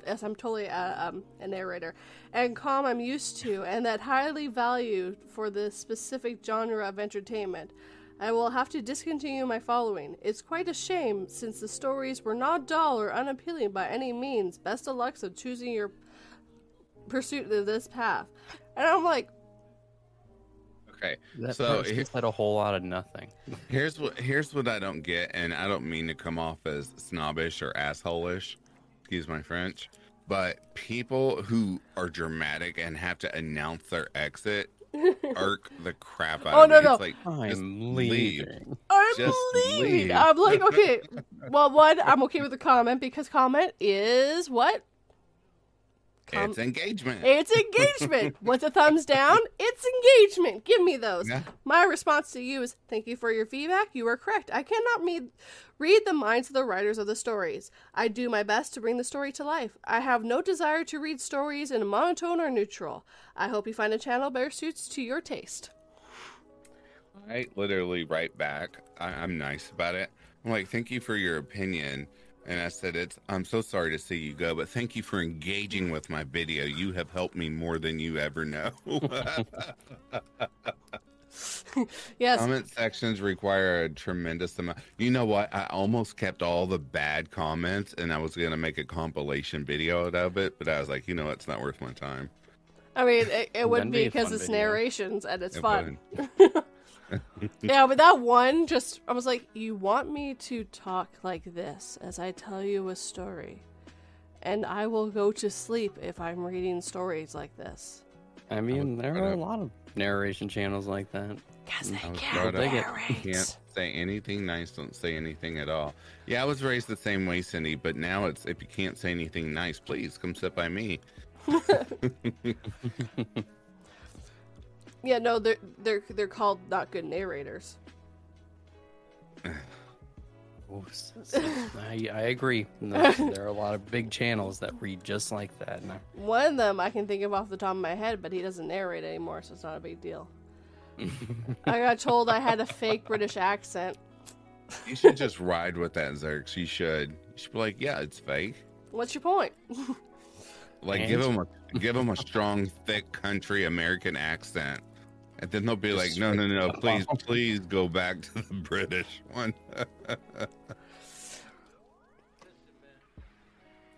yes, I'm totally uh, um, a narrator, and calm I'm used to, and that highly valued for this specific genre of entertainment. I will have to discontinue my following. It's quite a shame, since the stories were not dull or unappealing by any means. Best of luck of choosing your pursuit of this path. And I'm like, Okay. That So, person here- said a whole lot of nothing. Here's what here's what I don't get, and I don't mean to come off as snobbish or assholeish. Excuse my French. But people who are dramatic and have to announce their exit arc the crap out Oh, of no, me. no. It's like I'm leave. leaving. I'm Just leaving. leave. I'm like, okay. Well, one, I'm okay with the comment because comment is what? It's engagement. it's engagement. What's a thumbs down? It's engagement. Give me those. Yeah. My response to you is thank you for your feedback. You are correct. I cannot me- read the minds of the writers of the stories. I do my best to bring the story to life. I have no desire to read stories in a monotone or neutral. I hope you find a channel better suits to your taste. I literally write back. I, I'm nice about it. I'm like, thank you for your opinion. And I said, it's, I'm so sorry to see you go, but thank you for engaging with my video. You have helped me more than you ever know. Yes. Comment sections require a tremendous amount. You know what? I almost kept all the bad comments and I was going to make a compilation video out of it, but I was like, you know, it's not worth my time. I mean, it, it would That'd be be because it's video. narrations and it's It fun. would. yeah, but that one just, I was like, you want me to talk like this as I tell you a story. And I will go to sleep if I'm reading stories like this. I mean, there are a lot of narration channels like that. Because they was can't narrate. Can't say anything nice, don't say anything at all. Yeah, I was raised the same way, Cindy, but now it's if you can't say anything nice, please come sit by me. Yeah, no, they're they're they're called not good narrators. Oh, s- s- I, I agree. There's- there are a lot of big channels that read just like that. And I, One of them I can think of off the top of my head, but he doesn't narrate anymore, so it's not a big deal. I got told I had a fake British accent. You should just ride with that, Zerx. You should. You should be like, yeah, it's fake. What's your point? Like, And- give them a give them a strong, thick country American accent, and then they'll be Just like, no, no, no, straight please, up. please go back to the British one.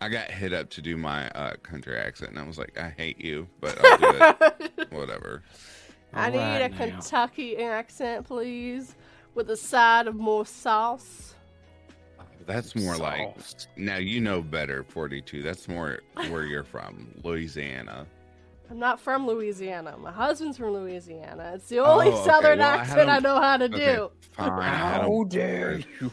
I got hit up to do my uh, country accent, and I was like, I hate you, but I'll do it. Whatever. I need a now. Kentucky accent, please, with a side of more sauce. That's more like now you know better. Forty-two. That's more where you're from, Louisiana. I'm not from Louisiana. My husband's from Louisiana. It's the only Oh, okay. Southern Well, accent I don't- know how to Okay, do. fine. How dare you?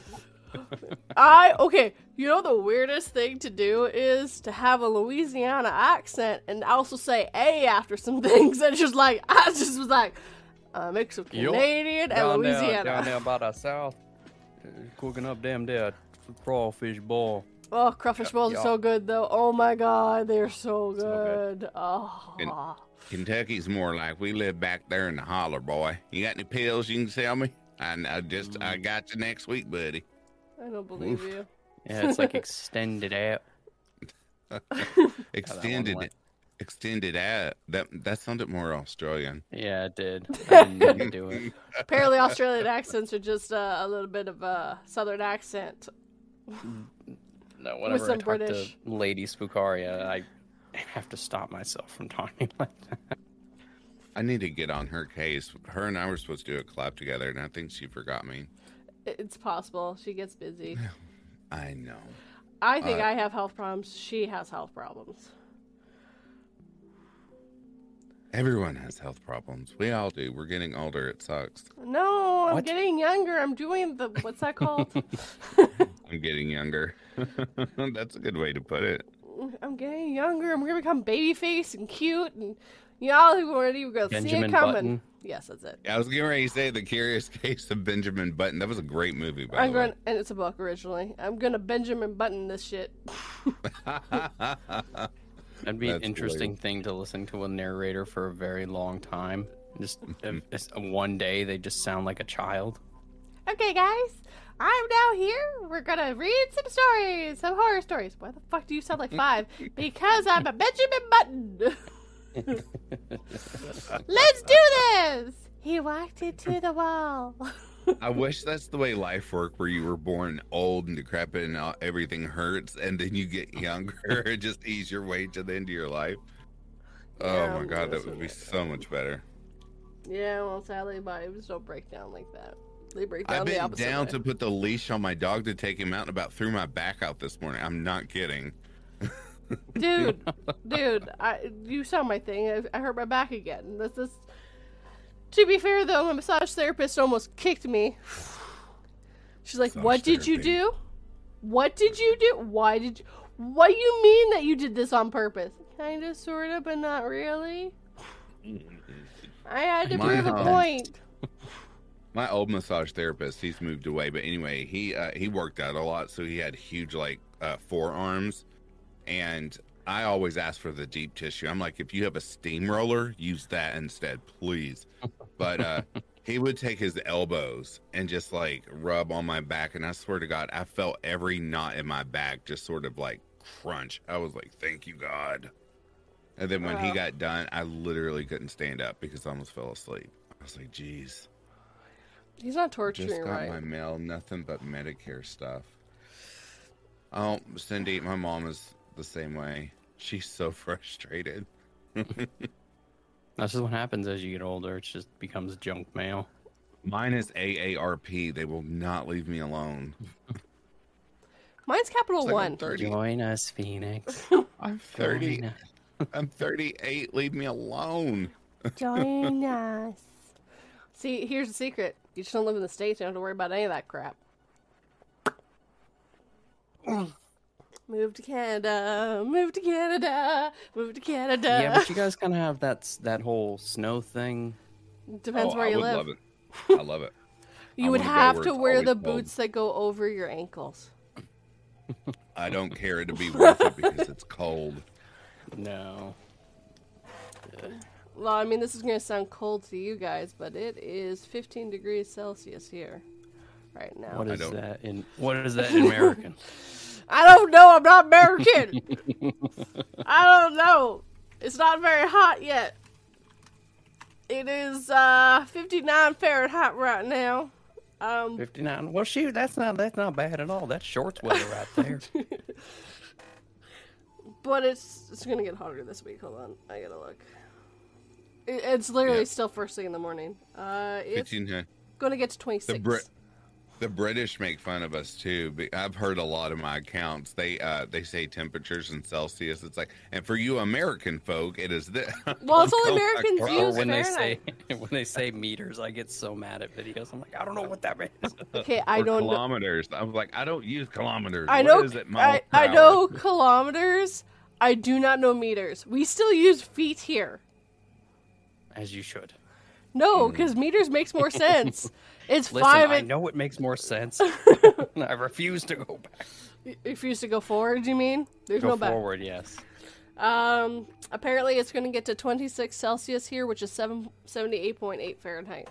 I okay. You know the weirdest thing to do is to have a Louisiana accent and also say "a" after some things. And it's just like I just was like a mix of Yup. Canadian and down there, down there by the south, uh, cooking up damn there crawfish ball. Oh, crawfish balls are so good though. Oh my god, they're so So good. good. Oh. And- Kentucky's more like we live back there in the holler, boy. You got any pills you can sell me? I, I just I got you next week, buddy. I don't believe you. Yeah, it's like extended out. Extended, went. extended out. That that sounded more Australian. Yeah, it did. I didn't do it. Apparently, Australian accents are just uh, a little bit of a southern accent. No, whenever I some talk British. to Lady Spookaria, I have to stop myself from talking like that. I need to get on her case. Her and I were supposed to do a collab together, and I think she forgot me. It's possible she gets busy. I know. I think Uh, I have health problems. She has health problems. Everyone has health problems. We all do. We're getting older. It sucks. No, I'm What? getting younger. I'm doing the what's that called? I'm getting younger. That's a good way to put it. I'm getting younger. I'm gonna become baby face and cute, and y'all who already you gonna see Benjamin it coming. Button. Yes, that's it. I was getting ready to say the Curious Case of Benjamin Button. That was a great movie, by I'm the way. going, and it's a book originally. I'm gonna Benjamin Button this shit. That'd be an That's interesting thing to listen to a narrator for a very long time. Just if, if one day they just sound like a child. Okay, guys. I'm now here. We're gonna read some stories, some horror stories. Why the fuck do you sound like five? because I'm a Benjamin Button. Let's do this. He walked into the wall. I wish that's the way life worked, where you were born old and decrepit and all, everything hurts, and then you get younger and just ease your way to the end of your life. Oh yeah, oh my god, that would be so much better. yeah, well, sadly, bodies don't break down like that. They break down I've been down way. to put the leash on my dog to take him out and about threw my back out this morning. I'm not kidding. dude, dude, I, you saw my thing. I, I hurt my back again. This is. To be fair, though, my massage therapist almost kicked me. She's like, Massage "What did you do? What did you do? Why did you? What do you mean that you did this on purpose? Kind of, sort of, but not really. I had to My prove a point. My old massage therapist, he's moved away, but anyway, he uh, he worked out a lot, so he had huge like uh, forearms, and I always ask for the deep tissue. I'm like, if you have a steamroller, use that instead, please. But uh, he would take his elbows and just like rub on my back, and I swear to God, I felt every knot in my back just sort of like crunch. I was like, thank you, God. And then when he got done, I literally couldn't stand up because I almost fell asleep. I was like, geez. He's not torturing. Just torturing, got right? my mail, nothing but Medicare stuff. Oh, Cindy, my mom is the same way. She's so frustrated. That's just what happens as you get older. It just becomes junk mail. Mine is AARP. They will not leave me alone. Mine's Capital It's like I'm One. 30. Join us, Phoenix. I'm 30. Us. I'm 38. Leave me alone. Join us. See, here's the secret. You just don't live in the States. You don't have to worry about any of that crap. Move to Canada. Move to Canada. Move to Canada. Yeah, but you guys kind of have that that whole snow thing. Depends Oh, where I you would live. love it. I love it. I You would have to wear the cold. boots that go over your ankles. I don't care to be worth it because it's cold. No. Well, I mean, this is going to sound cold to you guys, but it is 15 degrees Celsius here right now. What I is don't- that in what is that in American? I don't know. I'm not American. I don't know. It's not very hot yet. It is uh 59 Fahrenheit right now. Um, 59. Well, shoot, that's not that's not bad at all. That's shorts weather right there. but it's it's gonna get hotter this week. Hold on, I gotta look. It, it's literally Yeah. still first thing in the morning. Uh, it's 15, uh, gonna get to 26. The Brit, the British make fun of us too. but I've heard a lot of my accounts. They uh they say temperatures in Celsius. It's like, and for you American folk, it is this. Well, it's only Oh Americans use or when they say when they say meters, I get so mad at videos. I'm like, I don't know what that means. Okay, I Or don't know. kilometers. I was like, I don't use kilometers. I know. is it, I, I know kilometers. I do not know meters. We still use feet here. As you should. No, because meters makes more sense. It's Listen, five. I know it makes more sense. I refuse to go back. You refuse to go forward. You mean? There's Go no back. forward, yes. Um. Apparently, it's going to get to 26 Celsius here, which is seven seventy-eight point eight Fahrenheit.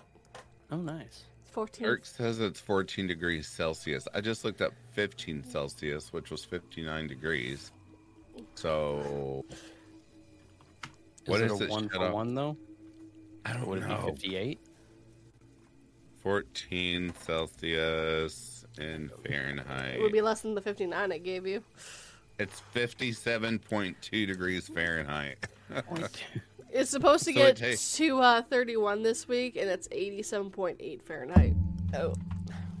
Oh, nice. It's 14. Eric says it's 14 degrees Celsius. I just looked up 15 Celsius, which was 59 degrees. So What is is it it, a one for up? one though? I don't Would it be know. 58? 14 Celsius in Fahrenheit. It would be less than the 59 I gave you. It's 57.2 degrees Fahrenheit. It's supposed to So get takes- to uh, 31 this week, and it's 87.8 Fahrenheit. Oh,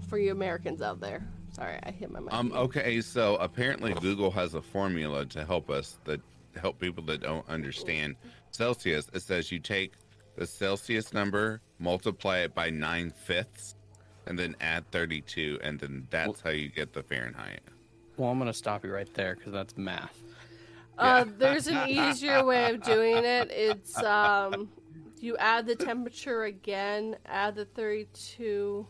for you Americans out there. Sorry, I hit my mic. Um. Okay. So apparently Google has a formula to help us that help people that don't understand Celsius. It says you take the Celsius number, multiply it by nine fifths, and then add 32, and then that's how you get the Fahrenheit. Well, I'm going to stop you right there because that's math. Uh, there's an easier way of doing it. It's um, you add the temperature again, add the 32.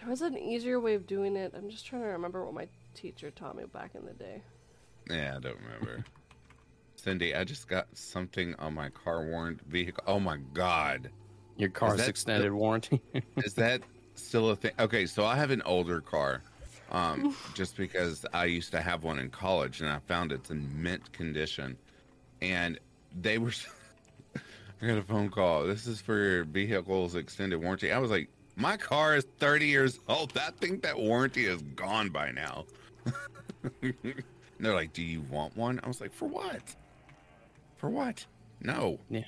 There was an easier way of doing it. I'm just trying to remember what my teacher taught me back in the day. Yeah, I don't remember. Cindy, I just got something on my car warranty vehicle. Oh my God. Your car's extended warranty. Is that still a thing. Okay, so I have an older car, um, just because I used to have one in college, and I found it's in mint condition, and they were. I got a phone call. This is for your vehicle's extended warranty. I was like, my car is 30 years old. I think that warranty is gone by now. they're like, do you want one? I was like, for what? For what? No. Yeah.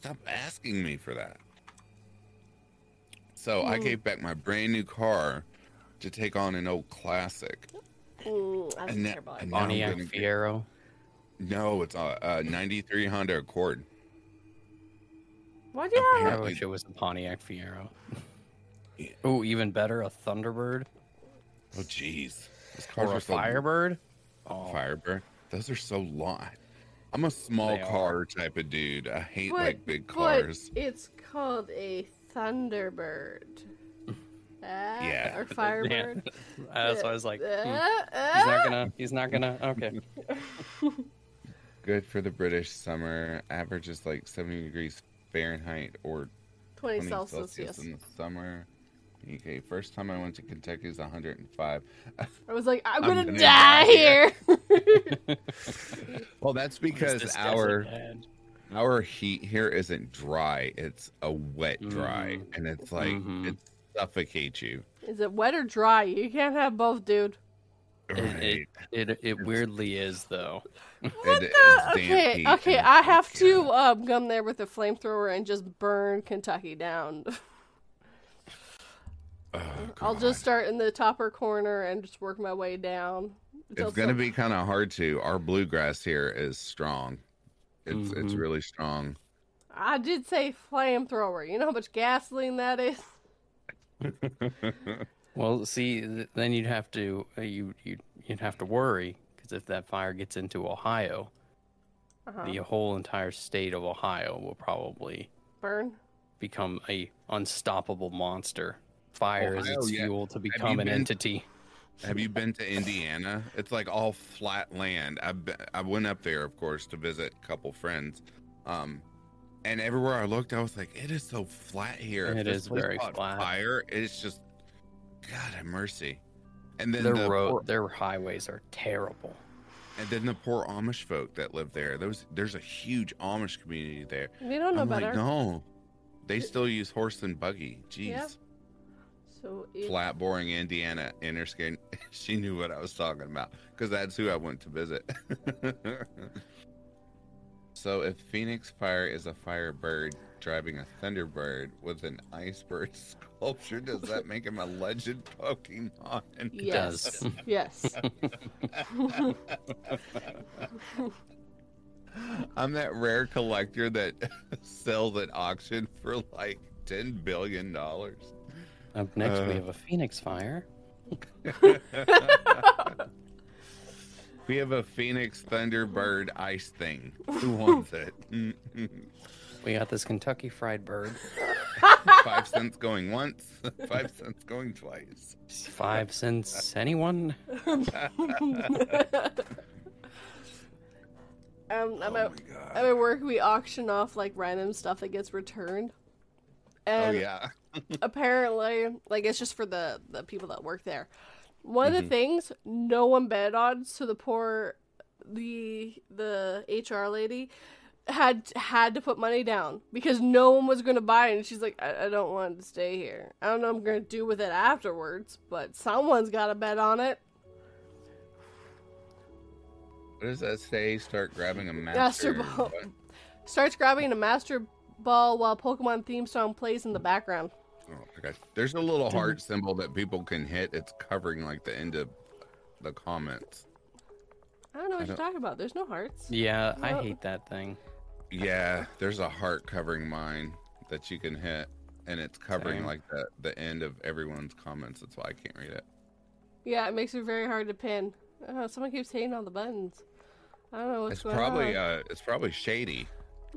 Stop asking me for that. So I Mm. gave back my brand new car to take on an old classic. Mm, I don't And that- care about it. and Pontiac gonna Fiero. No, it's a, a 93 Honda Accord. Why'd you have I wish it was a Pontiac Fiero. Yeah. Oh, even better, a Thunderbird Oh, jeez. Those cars or a so Firebird. Oh, Firebird. Those are so long. I'm a small They car type of dude. I hate But- like big but cars. it's called a Thunderbird. Ah, Yeah. Or Firebird. that's why I was like, hmm, Uh, he's uh. not gonna, he's not gonna. Okay, Good for the British summer. Average is like 70 degrees Fahrenheit or 20 20 Celsius, Celsius in the summer. Okay, first time I went to Kentucky was 105. I was like, I'm, I'm gonna, gonna die, die here. Well, that's because our our heat here isn't dry; it's a wet dry, Mhm. and it's like Mhm. it suffocates you. Is it wet or dry? You can't have both, dude. It, it, it, it weirdly is though. What it's the? Okay, okay, I have to um, come there with a flamethrower and just burn Kentucky down. oh, I'll God. just start in the topper corner and just work my way down. It's gonna some- be kind of hard to. Our bluegrass here is strong. It's it's Mhm. really strong. I did say flamethrower. You know how much gasoline that is? Well, see, th- then you'd have to uh, you you you'd have to worry because if that fire gets into Ohio, Uh-huh. the whole entire state of Ohio will probably Burn. become a unstoppable monster. Fire is Ohio, its yeah. fuel to become an been- entity. Have you been to Indiana? It's like all flat land. I I went up there, of course, to visit a couple friends. Um, and everywhere I looked, I was like, "It is so flat here." If It this is place very flat. Fire. It's just, God have mercy. And then Their the road, poor, their highways are terrible. and then the poor Amish folk that live there. There's there's a huge Amish community there. We don't know I'm better. like, no, they still use horse and buggy. Jeez. Yeah. So it, flat boring Indiana interstate. She knew what I was talking about because that's who I went to visit. so, if Phoenix Fire is a firebird driving a Thunderbird with an iceberg sculpture, does that make him a legend Pokemon? yes, does. yes. I'm that rare collector that sells at auction for like ten billion dollars. Up next, we Uh. have a Phoenix fire. We have a Phoenix Thunderbird ice thing. Who wants it? We got this Kentucky Fried Bird. five cents going once, five cents going twice. Five cents. Anyone? Um, I'm oh at, I'm at work. We auction off like random stuff that gets returned, Oh and yeah. Apparently, like it's just for the the people that work there. One of the Mhm. things no one bet on, so the poor the the HR lady had had to put money down because no one was going to buy it. And she's like, I, I don't want to stay here. I don't know what I'm going to do with it afterwards, but someone's got to bet on it. What does that say? Start grabbing a Master master. ball. what? Starts grabbing a master ball while Pokemon theme song plays in the background. Oh my gosh! There's a little heart symbol that people can hit. It's covering like the end of the comments. I don't know what I you're talking about. There's no hearts. Yeah, I hate that thing. Yeah, there's a heart covering mine that you can hit, and it's covering Same. like the the end of everyone's comments. That's why I can't read it. Yeah, it makes it very hard to pin. Oh, someone keeps hitting all the buttons. I don't know what's it's going probably on. uh, it's probably shady.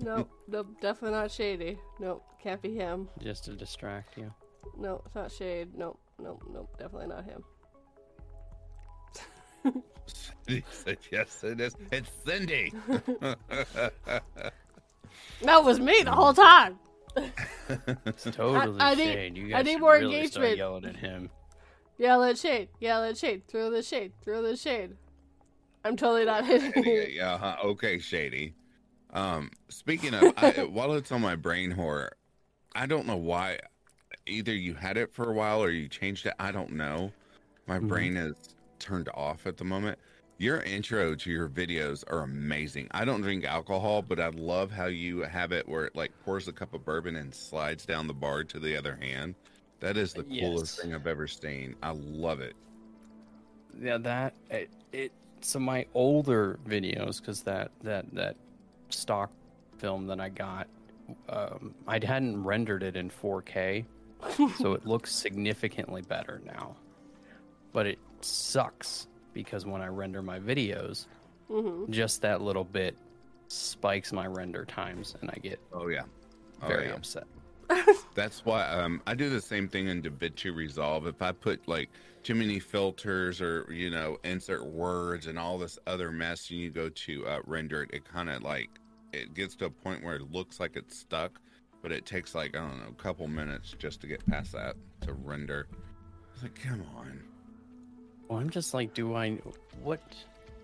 Nope, nope, definitely not shady. Nope, can't be him. Just to distract you. No, it's not shade. Nope, nope, nope, definitely not him. he said, "Yes, it is. It's Cindy." That was me the whole time. It's totally I need- Shane. You I guys need should more really start yelling at him. Yell at shade. Yell at shade. Throw the shade. Throw the shade. I'm totally not hitting yeah, you. yeah, huh, okay, shady. Um, speaking of, I, while it's on my brain horror, I don't know why. Either you had it for a while or you changed it. I don't know. My Mhm. brain is turned off at the moment. Your intro to your videos are amazing. I don't drink alcohol, but I love how you have it where it like pours a cup of bourbon and slides down the bar to the other hand. That is the coolest Yes. thing I've ever seen. I love it. Yeah, that it, it so my older videos because that that that stock film that I got, um, I hadn't rendered it in 4K, so it looks significantly better now. But it sucks because when I render my videos, hmm just that little bit spikes my render times, and I get Oh yeah. Oh, very yeah. upset. That's why um, I do the same thing in DaVinci Resolve. If I put like too many filters or you know insert words and all this other mess, and you go to uh, render it, it kind of like it gets to a point where it looks like it's stuck, but it takes like I don't know a couple minutes just to get past that to render. It's like come on. Well, I'm just like, do I what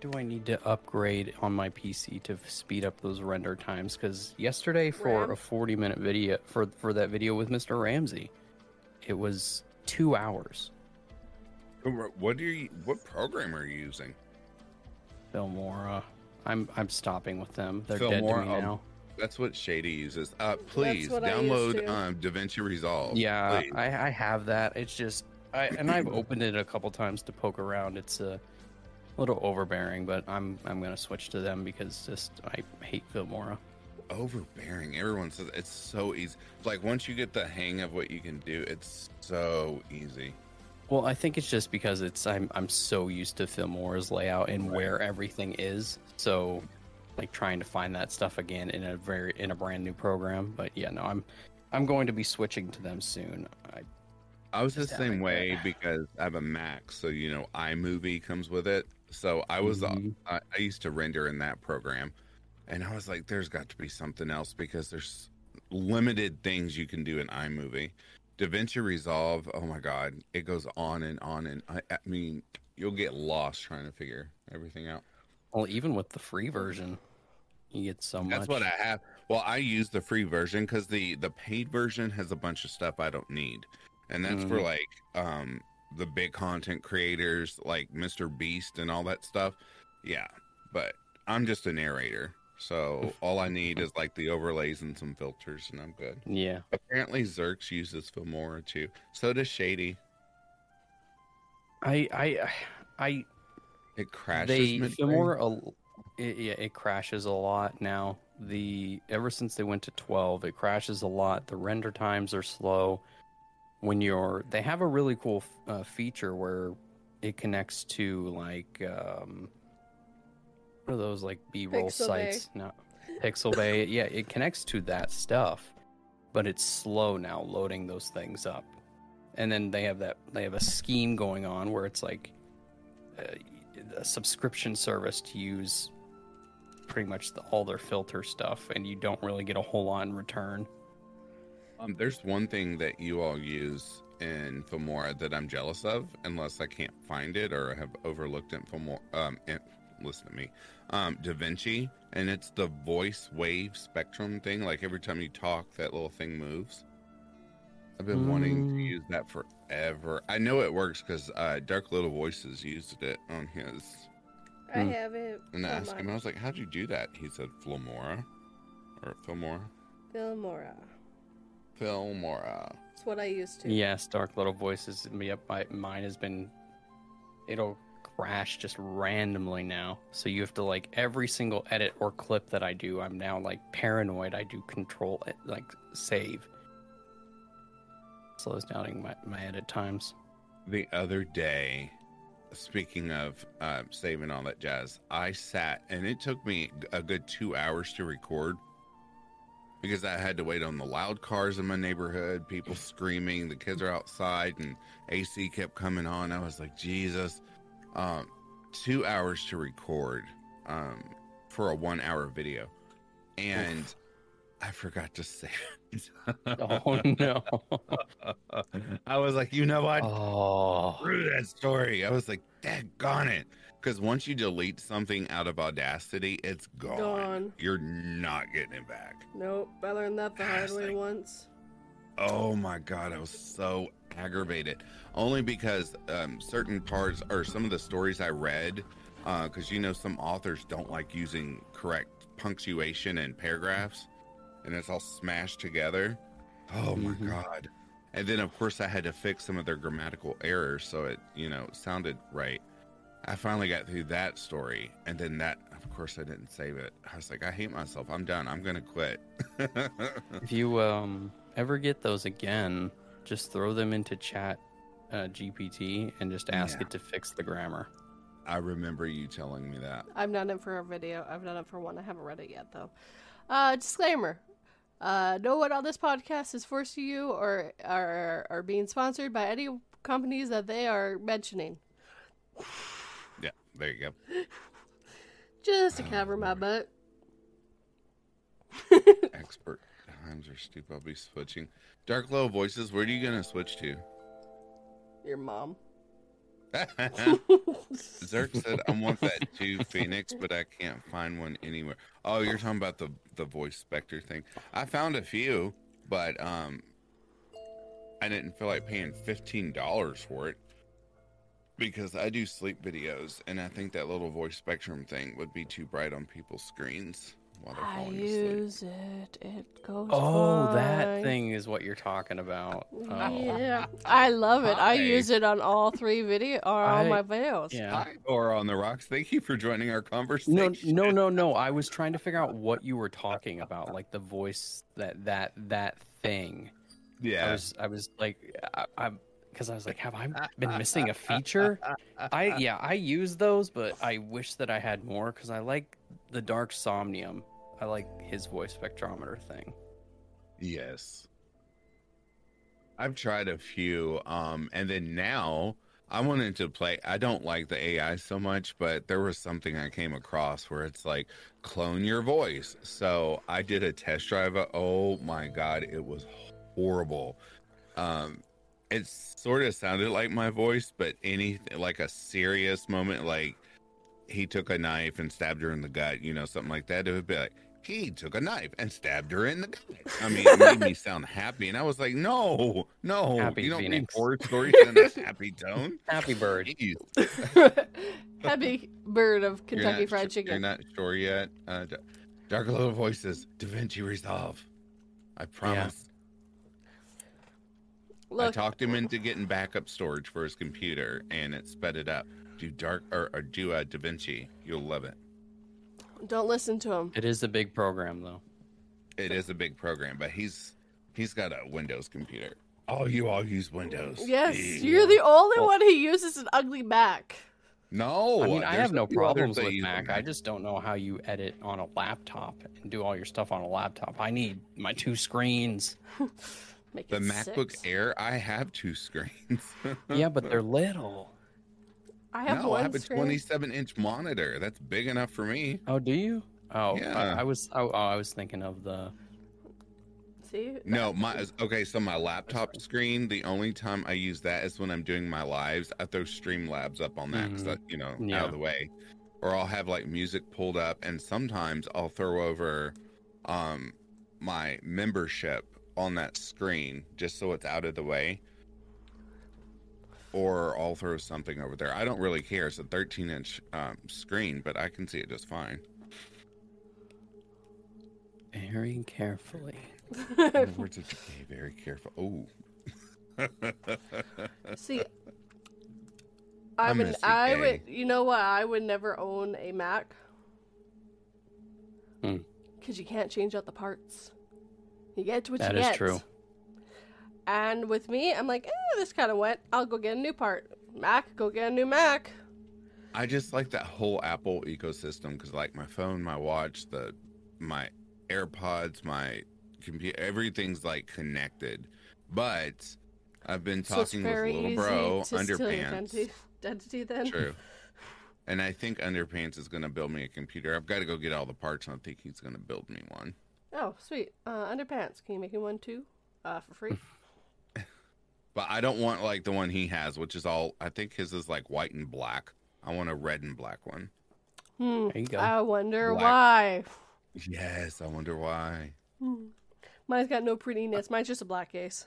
do I need to upgrade on my PC to speed up those render times? Because yesterday for RAM? a 40 minute video for for that video with Mr. Ramsey, it was two hours. What are you? What program are you using? Filmora. I'm I'm stopping with them. They're dead to me um, now. That's what Shady uses. Uh, please what I use download too. um, DaVinci Resolve. Yeah, please. I, I have that. It's just I and I've opened it a couple times to poke around. It's a little overbearing, but I'm I'm gonna switch to them because just I hate Filmora. overbearing. Everyone says it's so easy. Like once you get the hang of what you can do, it's so easy. Well, I think it's just because it's I'm I'm so used to Filmora's layout and where everything is. So like trying to find that stuff again in a very in a brand new program. But yeah, no, I'm I'm going to be switching to them soon. I, I was the same way that. because I have a Mac, so you know iMovie comes with it. So I was uh, Mhm. I, I used to render in that program, and I was like, "There's got to be something else because there's limited things you can do in iMovie." DaVinci Resolve, oh my god, it goes on and on, and I, I mean, you'll get lost trying to figure everything out. well, even with the free version, you get so much. That's what I have. Well, I use the free version because the the paid version has a bunch of stuff I don't need, and that's for Mhm. like um the big content creators like Mr. Beast and all that stuff. Yeah, but I'm just a narrator, so all I need is like the overlays and some filters, and I'm good. Yeah. Apparently, Zerx uses Filmora too. So does Shady. I I I It crashes. they. Filmora a, it, yeah, it crashes a lot now. The ever since they went to 12, it crashes a lot. The render times are slow. When you're they have a really cool uh, feature where it connects to like um what are those like B-roll Pixabay. sites? No. Pixel Bay. yeah, it connects to that stuff, but it's slow now loading those things up. And then they have that they have a scheme going on where it's like uh, a subscription service to use pretty much the, all their filter stuff, and you don't really get a whole lot in return. Um, there's one thing that you all use in Filmora that I'm jealous of, unless I can't find it or have overlooked it in Filmora. Um, in, listen to me, um, Da Vinci, and it's the voice wave spectrum thing. Like every time you talk, that little thing moves. I've been wanting to Mm. use that forever. I know it works because uh, Dark Little Voices used it on his, I Hmm. have it. and I asked him, I was like, "How'd you do that?" He said, "Filmora, or Filmora, Filmora. Filmora." It's what I used to. Yes, Dark Little Voices. Yep, my, mine has been. It'll crash just randomly now. So you have to like every single edit or clip that I do. I'm now like paranoid. I do control it, like save. Slows down my, my edit times. the other day speaking of uh, saving all that jazz i sat and it took me a good two hours to record because i had to wait on the loud cars in my neighborhood people screaming the kids are outside and ac kept coming on i was like jesus um, two hours to record um, for a one hour video and I forgot to save it. Oh no. I was like, you know what? Oh. Through that story. I was like, gone it. Because once you delete something out of Audacity, it's gone. Gone. You're not getting it back. Nope, I learned that the hard way Fantastic. once. Oh my god, I was so aggravated. Only because um, certain parts or some of the stories I read, because you know some authors don't like using correct punctuation and paragraphs, and it's all smashed together. Oh my Mhm. god! And then of course I had to fix some of their grammatical errors so it you know sounded right. I finally got through that story, and then that, of course, I didn't save it. I was like, I hate myself. I'm done. I'm gonna quit. If you um ever get those again, just throw them into chat uh, GPT and just ask Yeah. it to fix the grammar. I remember you telling me that. I've done it for a video. I've done it for one. I haven't read it yet though. Uh, disclaimer: uh, No one on this podcast is forced to you or are are being sponsored by any companies that they are mentioning. Yeah, there you go. Just to cover my butt. Expert times are stupid. I'll be switching. Dark low voices. Where are you gonna switch to? Your mom. Zerk said, "I want that too, Phoenix, but I can't find one anywhere." Oh, you're talking about the the voice specter thing. I found a few, but um, I didn't feel like paying fifteen dollars for it because I do sleep videos, and I think that little voice spectrum thing would be too bright on people's screens while they're I falling asleep. use it. It goes. Oh, that thing is what you're talking about. Oh. Yeah, I love it. I use it on all three video or all my videos. Yeah. Hi, Or on the rocks. Thank you for joining our conversation. No, no, no, no. I was trying to figure out what you were talking about, like the voice that that that thing. I Yeah. was I was like I, I'm because I was like, have I been missing a feature? I yeah, I use those, but I wish that I had more because I like the Dark Somnium. I like his voice spectrometer thing. Yes. I've tried a few, um, and then now I wanted to play. I don't like the AI so much, but there was something I came across where it's like clone your voice. So I did a test drive. Oh my god, it was horrible. Um, it sort of sounded like my voice, but anything like a serious moment, like he took a knife and stabbed her in the gut, you know, something like that. It would be like he took a knife and stabbed her in the gut. I mean, it made me sound happy, and I was like, no, no, Happy you don't need horror stories in a happy tone. Happy bird. Happy bird of Kentucky not Fried su- You're not sure yet. Uh, D- Dark Little Voices, Da Vinci Resolve. I promise. I Look, talked him into getting backup storage for his computer, and it sped it up. Do Dark or, or do uh, Da Vinci. You'll love it. Don't listen to him. It is a big program though. It is a big program, but he's he's got a Windows computer. Oh, you all use Windows. Yes, Yeah. you're the only Well- one who uses an ugly Mac. No, I mean, I have no problems with use Mac. I just don't know how you edit on a laptop and do all your stuff on a laptop. I need my two screens. Make the it MacBook six. Air. I have two screens. Yeah, but they're little. I have no, one I have a screen. 27 inch monitor. That's big enough for me. Oh, do you? Oh, Yeah. I, I was. Oh, oh, I was thinking of the. See? No, my okay. So my laptop screen. The only time I use that is when I'm doing my lives. I throw Streamlabs up on that because Mhm. that you know out of the way, or I'll have like music pulled up, and sometimes I'll throw over, um, my membership on that screen just so it's out of the way. Or I'll throw something over there. I don't really care. It's a 13 inch um, screen, but I can see it just fine. Very carefully. In the words of decay, very careful. Oh. See, I I would, you, I would, you know what? I would never own a Mac. Hmm. Because you can't change out the parts. You get what That you is That is true. And with me, I'm like, eh, this kind of went. I'll go get a new part. Mac, go get a new Mac. I just like that whole Apple ecosystem because, like, my phone, my watch, the my AirPods, my computer, everything's like connected. But I've been so talking with little bro Underpants. identity, identity then. True. And I think Underpants is going to build me a computer. I've got to go get all the parts, and I think he's going to build me one. Oh, sweet. Uh, underpants. Can you make me one too? Uh, for free. But I don't want like the one he has, which is all. I think his is like white and black. I want a red and black one. Hmm. There you go. I wonder Black. why. Yes, I wonder why. Mine's got no prettiness. Mine's just a black case.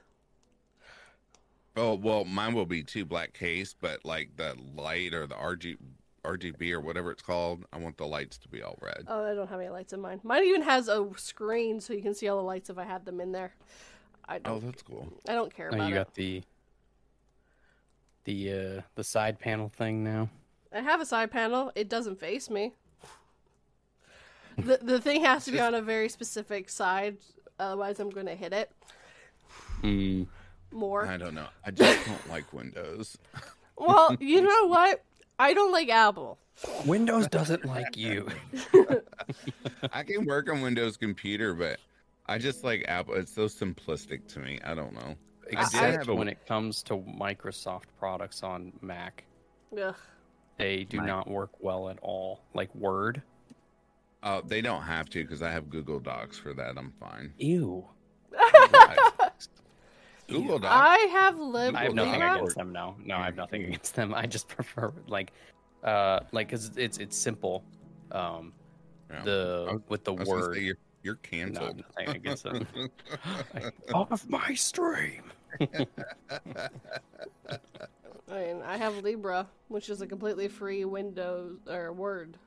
Oh well, mine will be two black case, but like the light or the RG, RGB or whatever it's called, I want the lights to be all red. Oh, I don't have any lights in mine. Mine even has a screen so you can see all the lights if I had them in there. I Oh, don't. that's cool. I don't care Oh, about you it. got the the uh the side panel thing now. I have a side panel. It doesn't face me. the The thing has to be on a very specific side, otherwise I'm going to hit it Mm. more. I don't know. I just don't like Windows. Well, you know what? I don't like Apple. Windows doesn't like you. I can work on Windows computer, but I just like Apple. It's so simplistic to me. I don't know. Except have a- when it comes to Microsoft products on Mac, Ugh. they do Mac. not work well at all. Like Word. Uh, they don't have to because I have Google Docs for that. I'm fine. Ew. Google Docs. I have lib. I have nothing Libra. against them. No, no, I have nothing against them. I just prefer like, uh, like because it's it's simple. Um, Yeah. the with the I was word. say you're, you're No, canceled. nothing against them. Off my stream. I mean, I have Libra, which is a completely free Windows or Word.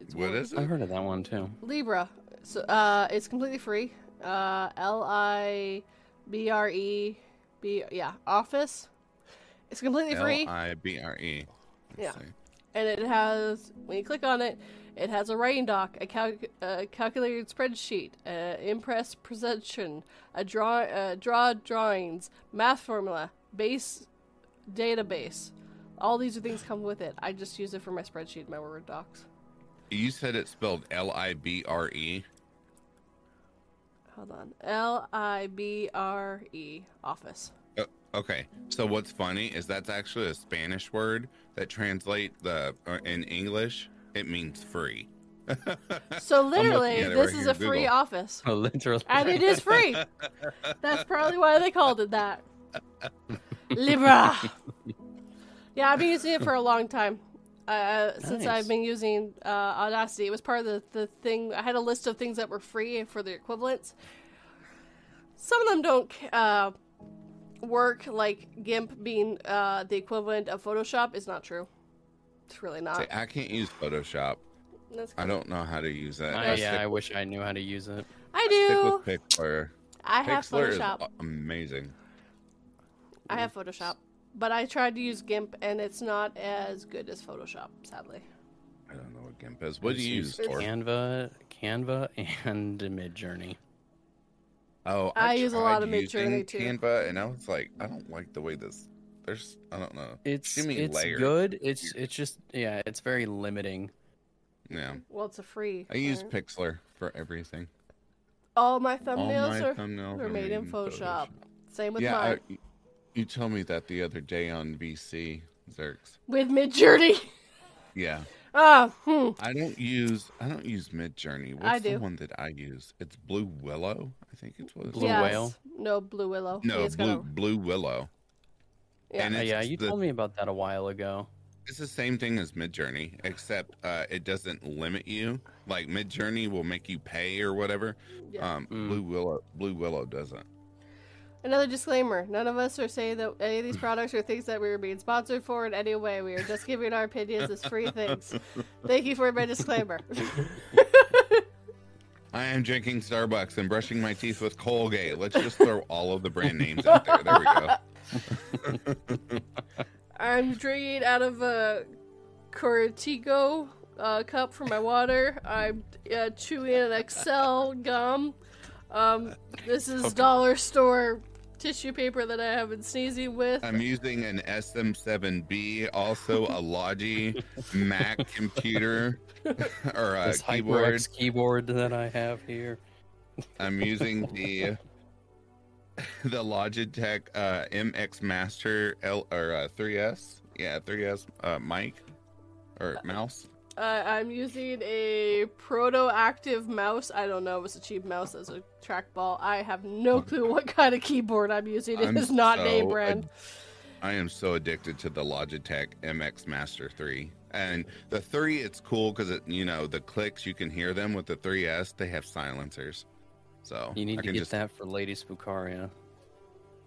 It's what Word. is I heard of that one too. Libra. So, uh, it's completely free. Uh, L I B R E B. Yeah, Office. It's completely free, L I B R E. Yeah. See. and it has when you click on it, it has a writing doc, a, calc- a calculated spreadsheet, uh, impress presentation, a draw, uh, draw drawings, math formula, base database. All these are things come with it. I just use it for my spreadsheet, my Word docs. You said it's spelled L I B R E. Hold on, L I B R E Office. Uh, Okay, so what's funny is that's actually a Spanish word that translate the uh, in English. It means free. So literally, this right is a in free office, Oh, literally. and it is free. That's probably why they called it that. Libra. Yeah, I've been using it for a long time. Uh, since I've been using uh, Audacity, it was part of the, the thing. I had a list of things that were free for the equivalents. Some of them don't uh, work, like GIMP being uh, the equivalent of Photoshop is not true. It's really not. See, I can't use Photoshop. That's I don't know how to use that. I, I yeah, I wish I knew how to use it. I do. stick do. with Pixlr. I have Pixlr Photoshop. a- amazing. I have Photoshop, but I tried to use GIMP, and it's not as good as Photoshop, sadly. I don't know what GIMP is. What do you use use for? Canva, Canva, and Midjourney. Oh, I use a lot of Midjourney, too. Canva, and I was like, I don't like the way this. There's, I don't know. It's Too it's layers. good. It's it's just yeah, it's very limiting. Yeah, Well, it's a free. I use right? Pixlr for everything. All my All thumbnails my are, thumbnails are made in Photoshop. Same with Yeah, I, you told me that the other day on VC Zerks. With Midjourney. Yeah, Ah, hmm. I don't use I don't use Midjourney. What's I the one that I use? It's Blue Willow. I think it's what it's Blue called. Yes. Whale? No, Blue Willow. No, It's Blue got a- Blue Willow. Yeah. and Uh, yeah, you the- told me about that a while ago. It's the same thing as Midjourney, except uh, it doesn't limit you. Like Midjourney will make you pay or whatever. Yeah. Um, Mm. Blue Willow Blue Willow doesn't. Another disclaimer: None of us are saying that any of these products are things that we are being sponsored for in any way. We are just giving our opinions as free things. Thank you for my disclaimer. I am drinking Starbucks and brushing my teeth with Colgate. Let's just throw all of the brand names out there. There we go. I'm drinking out of a Contigo uh, cup for my water. I'm uh, chewing an Excel gum. Um, this is dollar store tissue paper that I have been sneezing with. I'm using an SM7B, also a Logi Mac computer or a this keyboard. Keyboard that I have here. I'm using the the Logitech uh, MX Master L or uh, 3S. Yeah, 3S uh, mic or mouse. Uh, I'm using a proto active mouse. I don't know if it's a cheap mouse as a trackball. I have no clue what kind of keyboard I'm using. It I'm is not so name brand. I am so addicted to the Logitech MX Master 3. And the 3, it's cool because it, you know, the clicks, you can hear them. With the 3S, they have silencers. So You need I to get just, that for Lady Spucaria.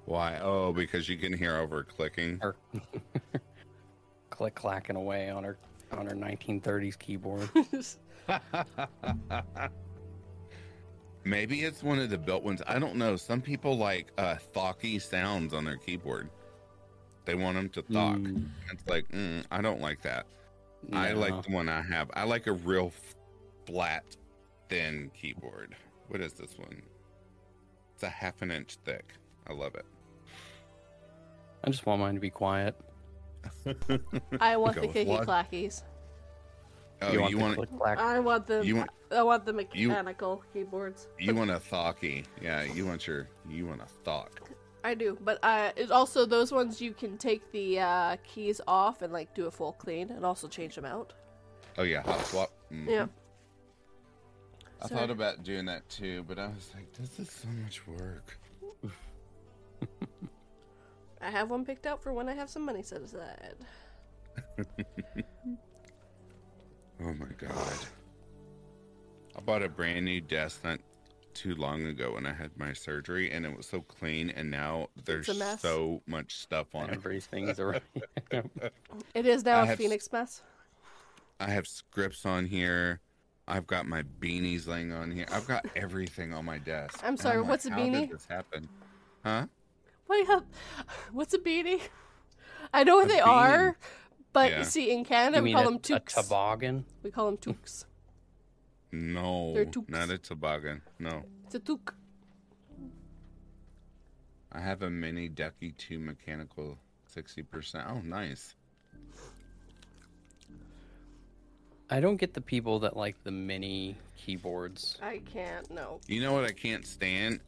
Why? Oh, because you can hear over clicking. Or click clacking away on her on her 1930s keyboard. Maybe it's one of the built ones. I don't know. Some people like uh, thocky sounds on their keyboard. They want them to thock. Mm, It's like, mm, I don't like that. I like the one I have. I like a real f- flat, thin keyboard. What is this one? It's a half an inch thick. I love it. I just want mine to be quiet. I want Go the with kicky what? clackies. Oh, you you, want, want the click clack? I want the You want- I want the you- mechanical keyboards. you want a thocky? Yeah, you want your you want a thock. I do, but uh, it's also those ones you can take the uh, keys off and like do a full clean and also change them out. Oh yeah, hot swap. Mm. Yeah. I So- thought about doing that too, but I was like, this is so much work. I have one picked out for when I have some money set aside. Oh my god. I bought a brand new desk not too long ago when I had my surgery and it was so clean and now there's so much stuff on it. Everything's around. It is now I a have s- Phoenix mess. I have scripts on here. I've got my beanies laying on here. I've got everything on my desk. I'm And sorry, like, what's a beanie? how beanie? Did this happen? Huh? What do you have? What's a beanie? I know what A they beanie. are, but Yeah. see, in Canada you we call a, them a toboggan? we call them toques. No, They're toques. not a toboggan. No, It's a toque. I have a mini Ducky 2 mechanical 60%. Oh, nice. I don't get the people that like the mini keyboards. I can't. No. You know what I can't stand?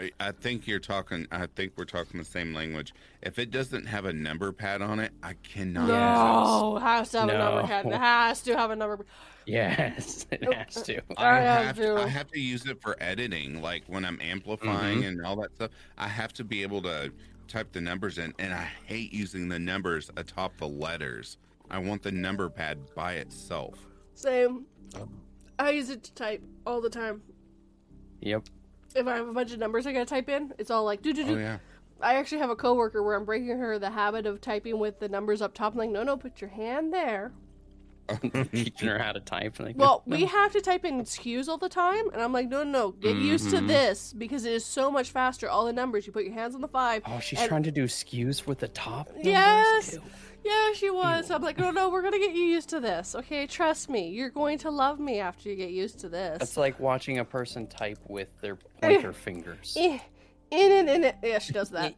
I- I think you're talking. I think we're talking the same language. If it doesn't have a number pad on it, I cannot. use No, it has to have a number No. head. It has to have a number. Yes, it has to. I I have have to. to. I have to use it for editing, like when I'm amplifying mm-hmm. and all that stuff. I have to be able to type the numbers in, and I hate using the numbers atop the letters. I want the number pad by itself. Same. I use it to type all the time. Yep. If I have a bunch of numbers I gotta type in, it's all like do do Oh do. yeah. I actually have a coworker where I'm breaking her the habit of typing with the numbers up top. I'm like, no, no, put your hand there. Teaching her how to type. Like, Well, no. we have to type in SKUs all the time, and I'm like, no, no, no, get used to Mhm. this because it is so much faster. All the numbers, you put your hands on the five. Oh, she's and- trying to do SKUs with the top. Yes. Ew. Yeah, she was. I'm like, no, no, we're gonna get you used to this. Okay, trust me. You're going to love me after you get used to this. That's like watching a person type with their pointer fingers. Eh, in it, in it. Yeah, she does that,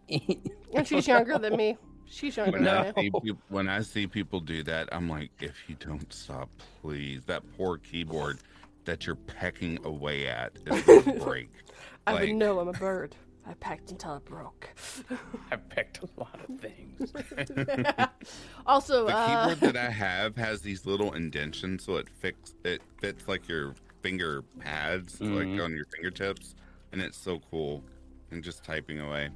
and she's younger than me. She's younger When I, me. see peop when I see people do that, I'm like, if you don't stop, please. That poor keyboard that you're pecking away at is gonna break. I like- would know I'm a bird. I pecked until it broke. I pecked a lot of things. also, The uh, keyboard that I have has these little indentions, so it fix it fits like your finger pads, Mhm. like on your fingertips, and it's so cool. And just typing away.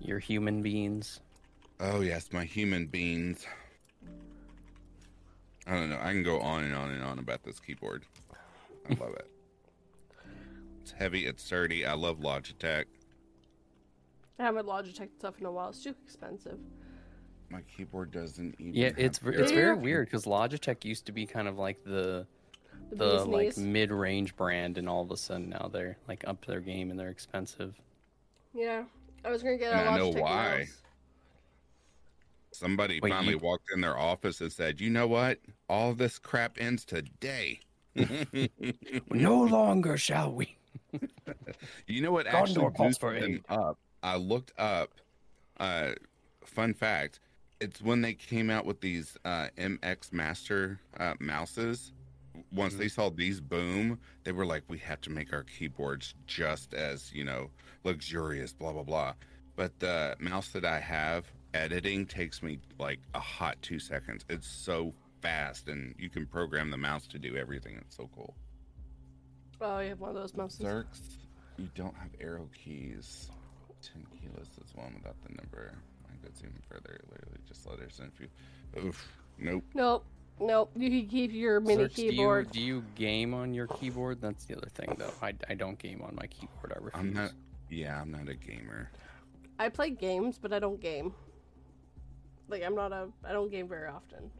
Your human beings. Oh yes, my human beings. I don't know. I can go on and on and on about this keyboard. I love it. It's heavy. It's sturdy. I love Logitech. I haven't Logitech stuff in a while. It's too expensive. My keyboard doesn't even. Yeah, it's ver- air- it's very weird because Logitech used to be kind of like the The, the like mid-range brand, and all of a sudden now they're like up their game and they're expensive. Yeah, I was gonna get a And I know why. mouse. Somebody Wait, finally you- walked in their office and said, "You know what? All this crap ends today." No longer shall we. You know what actually calls for them aid. up? I looked up. Uh, fun fact: It's when they came out with these uh, MX Master uh, mouses. Once Mm-hmm. they saw these boom, they were like, "We have to make our keyboards just as you know luxurious." Blah blah blah. But the mouse that I have, editing takes me like a hot two seconds. It's so fast, and you can program the mouse to do everything. It's so cool. Oh, you have one of those mouses. Zerks, you don't have arrow keys. 10 keyless is one without the number. I goes even further. Literally just letters and few. Oof. Nope. Nope. Nope. You can keep your mini Zerks, do you- keyboard. Do you, game on your keyboard? That's the other thing, though. I, I don't game on my keyboard. I refuse. I'm not. Yeah, I'm not a gamer. I play games, but I don't game. Like I'm not a. I don't game very often.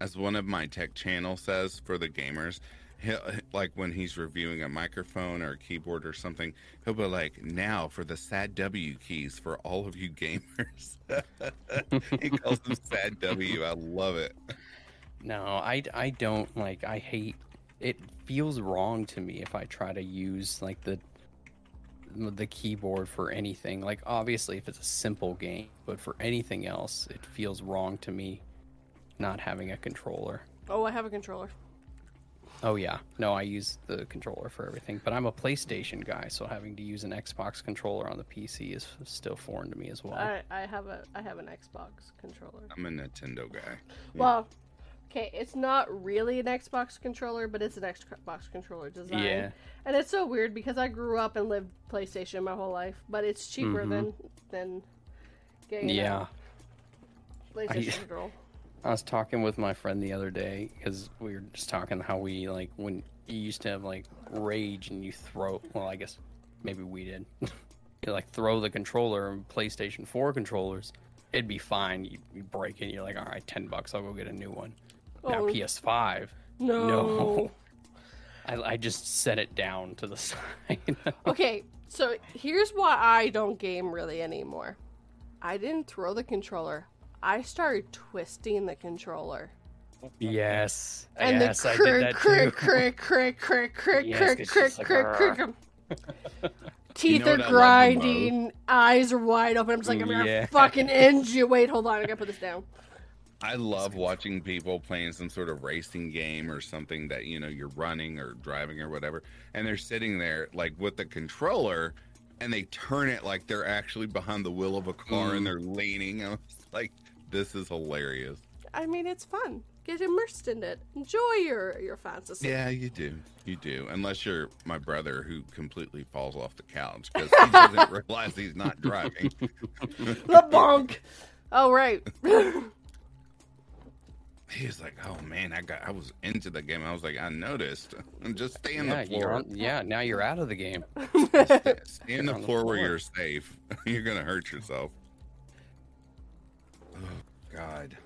As one of my tech channel says for the gamers, he'll, like when he's reviewing a microphone or a keyboard or something, he'll be like, "Now for the sad W keys for all of you gamers." he calls them sad W. I love it. No, I, I don't like. I hate. It feels wrong to me if I try to use like the the keyboard for anything. Like obviously, if it's a simple game, but for anything else, it feels wrong to me not having a controller. Oh, I have a controller. Oh yeah, no, I use the controller for everything. But I'm a PlayStation guy, so having to use an Xbox controller on the PC is still foreign to me as well. I, I have a I have an Xbox controller. I'm a Nintendo guy. Well, okay, it's not really an Xbox controller, but it's an Xbox controller design. Yeah. And it's so weird because I grew up and lived PlayStation my whole life, but it's cheaper Mhm. than than getting a yeah. PlayStation I- controller. I was talking with my friend the other day because we were just talking how we like when you used to have like rage and you throw. Well, I guess maybe we did. you like throw the controller and PlayStation Four controllers. It'd be fine. You, you break it. You're like, all right, ten bucks. I'll go get a new one. Now Oh, PS5. no. No. I, I just set it down to the side. Okay, so here's why I don't game really anymore. I didn't throw the controller. I started twisting the controller. yes. And yes, the crick, crick, crick, crick, crick, crick, Yes, crick, crick, crick, crick. Teeth know are what I love the grinding, eyes are wide open. I'm just like, I'm gonna fucking end you. Wait, hold on, I gotta put this down. I love watching people playing some sort of racing game or something that you know you're running or driving or whatever, and they're sitting there like with the controller, and they turn it like they're actually behind the wheel of a car Mm. and they're leaning. I was like, this is hilarious. I mean, it's fun. Get immersed in it. Enjoy your your fantasy. Yeah, you do, you do. Unless you're my brother who completely falls off the couch because he doesn't realize he's not driving. The bonk. Oh right. He's like, oh man, I got, I was into the game. I was like, I noticed. Just stay on Yeah, the floor. on, yeah, now you're out of the game. Stay on the on the floor where you're safe. you're gonna hurt yourself. Oh God.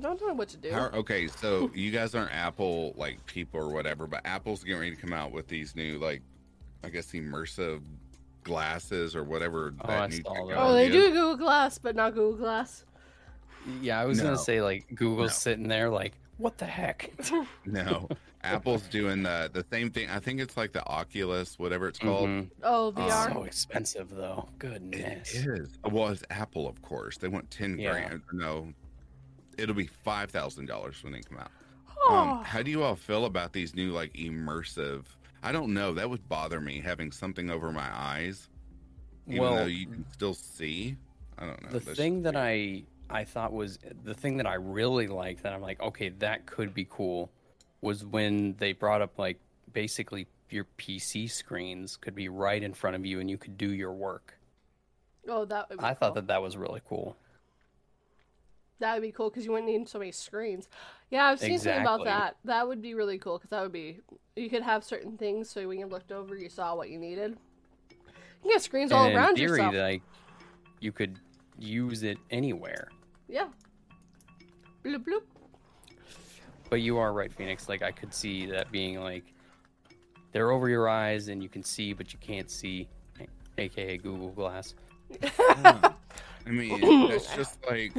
don't know what to do. How, okay, so you guys aren't Apple like people or whatever, but Apple's getting ready to come out with these new like, I guess immersive glasses or whatever. Oh, that I new saw that. Oh, they do. Google Glass, but not Google Glass. Yeah, I was No. gonna say like Google's No. sitting there like, what the heck? No, Apple's doing the the same thing. I think it's like the Oculus, whatever it's called. Mhm. Oh, VR. So expensive though. Goodness. It is. Well, it's Apple, of course. They want ten Yeah. grand. No, it'll be five thousand dollars when they come out. Oh. Um, how do you all feel about these new like immersive? I don't know. That would bother me having something over my eyes, even Well, though you can still see. I don't know. the That's thing just that I I thought was the thing that I really liked that I'm like, okay, that could be cool, was when they brought up like basically your PC screens could be right in front of you and you could do your work. oh, that would be I cool. thought that that was really cool. that would be cool because you wouldn't need so many screens. Yeah, I've seen something about that. That would be really cool because that would be you could have certain things so when you looked over, you saw what you needed. You get screens all and around in theory, yourself. like you could use it anywhere. Yeah. Bloop bloop. But you are right, Phoenix. Like I could see that being like they're over your eyes and you can see, but you can't see, aka Google Glass. I mean, it's just like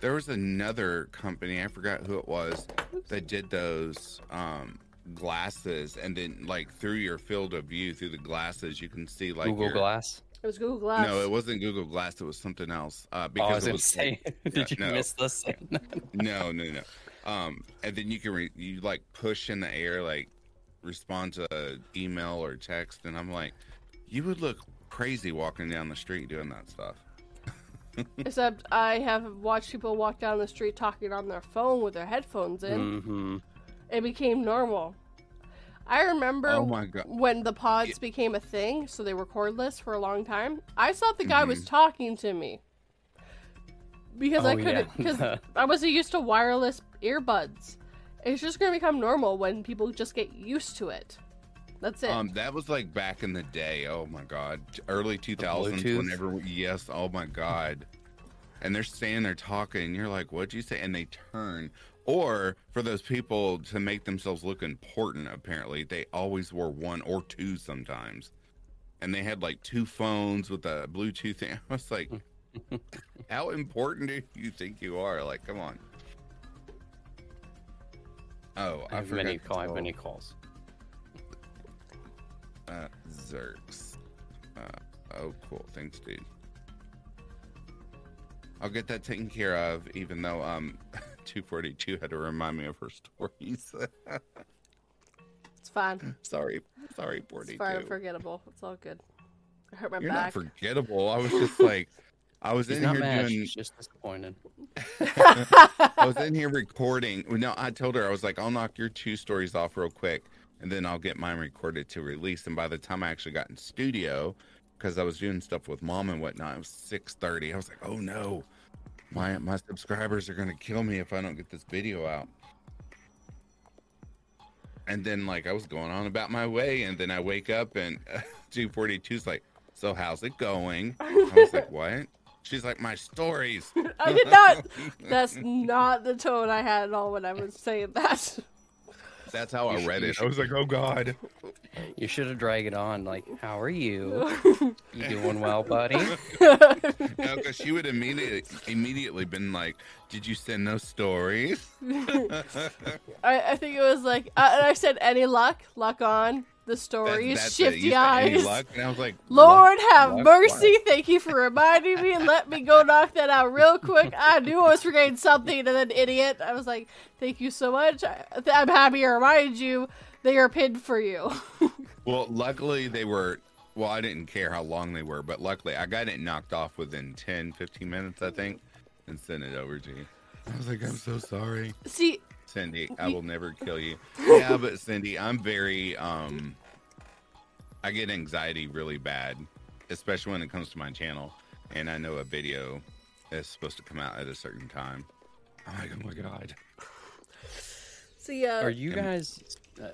there was another company. I forgot who it was that did those um, glasses, and then like through your field of view through the glasses, you can see like Google your, Glass. It was Google Glass. No, it wasn't Google Glass. It was something else. Uh, Oh, I because was it was say, Yeah, did you no. miss this? No, no, no. Um, and then you can re- you like push in the air, like respond to a email or text, and I'm like, you would look crazy walking down the street doing that stuff. Except I have watched people walk down the street talking on their phone with their headphones in. hmm It became normal. I remember Oh my god. when the pods became a thing, so they were cordless for a long time. I thought the guy was Mm-hmm. talking to me because I Oh, couldn't yeah. because I wasn't used to wireless earbuds. It's just gonna become normal when people just get used to it. That's it. Um, that was like back in the day. Oh my god, early two thousands. Whenever, we- yes. Oh my god. And they're standing there talking, and you're like, "What'd you say?" And they turn. Or for those people to make themselves look important, apparently they always wore one or two sometimes, and they had like two phones with a Bluetooth thing. I was like, "How important do you think you are?" Like, come on. Oh, I I have many call. I have many calls. Uh, Zerks. Uh, oh, cool. Thanks, dude. I'll get that taken care of, even though um, 242 had to remind me of her stories. it's fine. sorry, sorry, It's 42. fine. Forgettable. It's all good. I hurt my You're back. not forgettable. I was just like, I was She's in here mad. doing. She's just disappointed. I was in here recording. No, I told her I was like, I'll knock your two stories off real quick, and then I'll get mine recorded to release. And by the time I actually got in studio, because I was doing stuff with mom and whatnot, it was six thirty. I was like, oh no, my my subscribers are gonna kill me if I don't get this video out. And then like I was going on about my way, and then I wake up and 242's like, so how's it going? I was like, what? She's like, my stories. I did not. That's not the tone I had at all when I was saying that. That's how I read should- it. I was like, oh god. You should have dragged it on. Like, how are you? You doing well, buddy? No, because she would immediately immediately been like, "Did you send those stories?" I, I think it was like, uh, and I said, any luck? Luck on. The stories, shifty eyes. luck?" And I was like, Lord "Luck? have Luck? mercy. What?" Thank you for reminding me and let me go knock that out real quick. I knew I was forgetting something and then idiot. I was like, thank you so much. I, I'm happy I reminded you they are pinned for you. Well, luckily they were. Well, I didn't care how long they were, but luckily I got it knocked off within 10, 15 minutes, I think, and sent it over to you. I was like, "I'm so sorry, See, Cindy. I will never kill you." Yeah, but Cindy, I'm very um. I get anxiety really bad, especially when it comes to my channel, and I know a video is supposed to come out at a certain time. I'm like, oh my god. So yeah. Are you guys?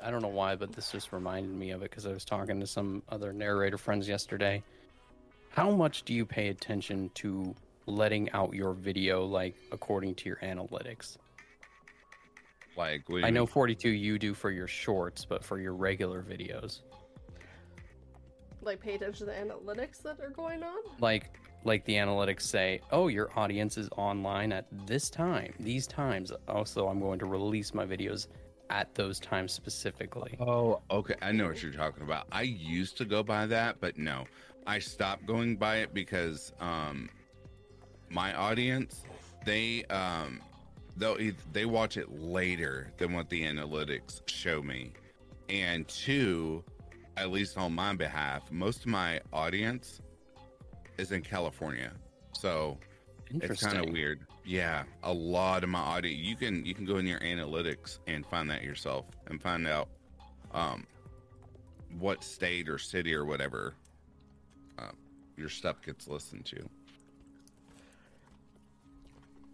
I don't know why, but this just reminded me of it because I was talking to some other narrator friends yesterday. How much do you pay attention to letting out your video, like according to your analytics? Like, what do you I know 42 you do for your shorts, but for your regular videos, like, pay attention to the analytics that are going on. like like the analytics say, oh, your audience is online at this time, these times. Also, I'm going to release my videos at those times specifically. Oh, okay. I know what you're talking about. I used to go by that, but no, I stopped going by it because um, my audience they um, they'll they watch it later than what the analytics show me, and two, at least on my behalf, most of my audience is in California, so it's kind of weird. Yeah, a lot of my audience. You can you can go in your analytics and find that yourself and find out um what state or city or whatever um, your stuff gets listened to.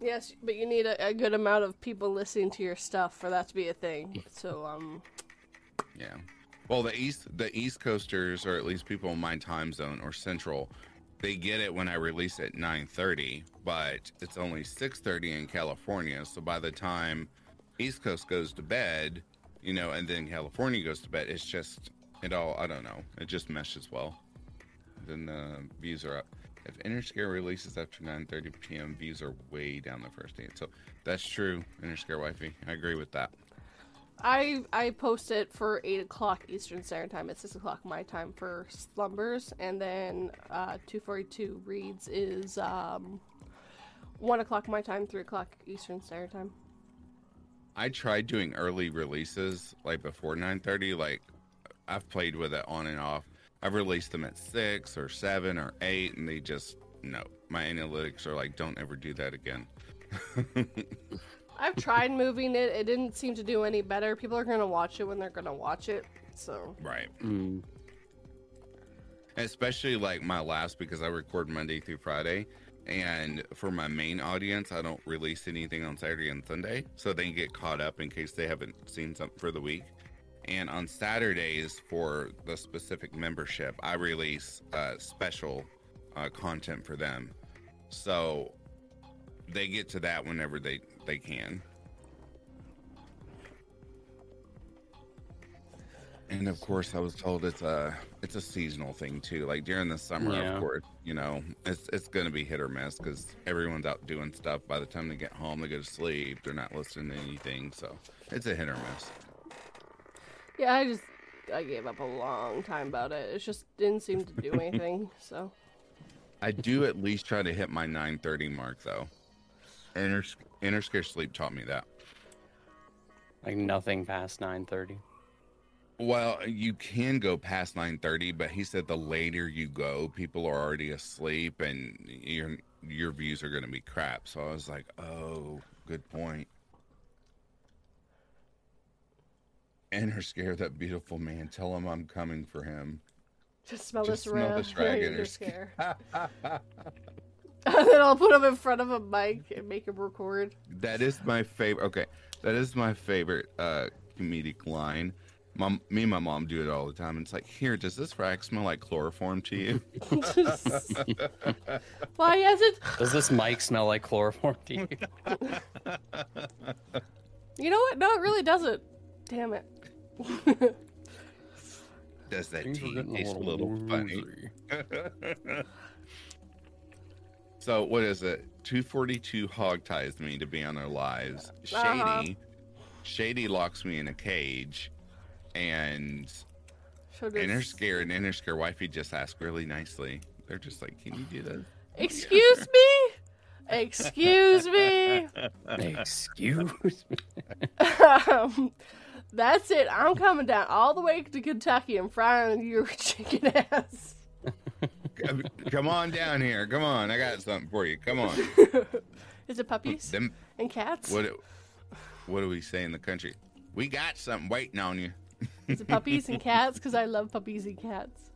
Yes, but you need a, a good amount of people listening to your stuff for that to be a thing. So, um, Yeah. Well, the east the East Coasters, or at least people in my time zone or Central, they get it when I release at nine thirty, but it's only six thirty in California. So by the time East Coast goes to bed, you know, and then California goes to bed, it's just it all I don't know. It just meshes well. Then the views are up. If Interscare releases after 9:30 p.m., views are way down the first day. So that's true, Interscare Wifey. I agree with that. I I post it for eight o'clock Eastern Standard Time. It's six o'clock my time for slumbers, and then uh, two forty two reads is um, one o'clock my time, three o'clock Eastern Standard Time. I tried doing early releases like before 9:30 like I've played with it on and off. I've released them at 6 or 7 or 8 and they just no. my analytics are like, don't ever do that again. I've tried moving it. It didn't seem to do any better. People are gonna watch it when they're gonna watch it. So right. Mm. Especially like my last because I record Monday through Friday. And for my main audience, I don't release anything on Saturday and Sunday. So they get caught up in case they haven't seen something for the week. And on Saturdays for the specific membership, I release uh, special uh, content for them. So they get to that whenever they, they can. And of course, I was told it's a it's a seasonal thing too. Like during the summer, Yeah. of course, you know, it's it's going to be hit or miss because everyone's out doing stuff. By the time they get home, they go to sleep. They're not listening to anything, so it's a hit or miss. Yeah, I just I gave up a long time about it. It just didn't seem to do anything. So I do at least try to hit my 9:30 mark though. Inner inner scare sleep taught me that. Like nothing past nine thirty. Well, you can go past 9:30, but he said the later you go, people are already asleep and your your views are going to be crap. So I was like, "Oh, good point." Inner scare that beautiful man. Tell him I'm coming for him. just smell Just this smell ra- this rag in her scare. and then I'll put him in front of a mic and make him record. That is my favorite. Okay, that is my favorite uh, comedic line. Mom, me and my mom do it all the time. It's like, here, does this rag smell like chloroform to you? Why is it? Does this mic smell like chloroform to you? You know what? No, it really doesn't. Damn it. Does that Things tea taste a little funny? So what is it? 242 hog ties me to be on their lives. Shady, Uh-huh. Shady locks me in a cage, and So does- Inner Scare and Inner Scare wifey just ask really nicely. They're just like, "Can you do this?" Excuse me? Excuse me? Excuse me. um, that's it. I'm coming down all the way to Kentucky and frying your chicken ass. Come- on down here. Come on, I got something for you. Come on. Is it puppies Them. and cats? What? What do we say in the country? We got something waiting on you. Is it puppies and cats? Because I love puppies and cats.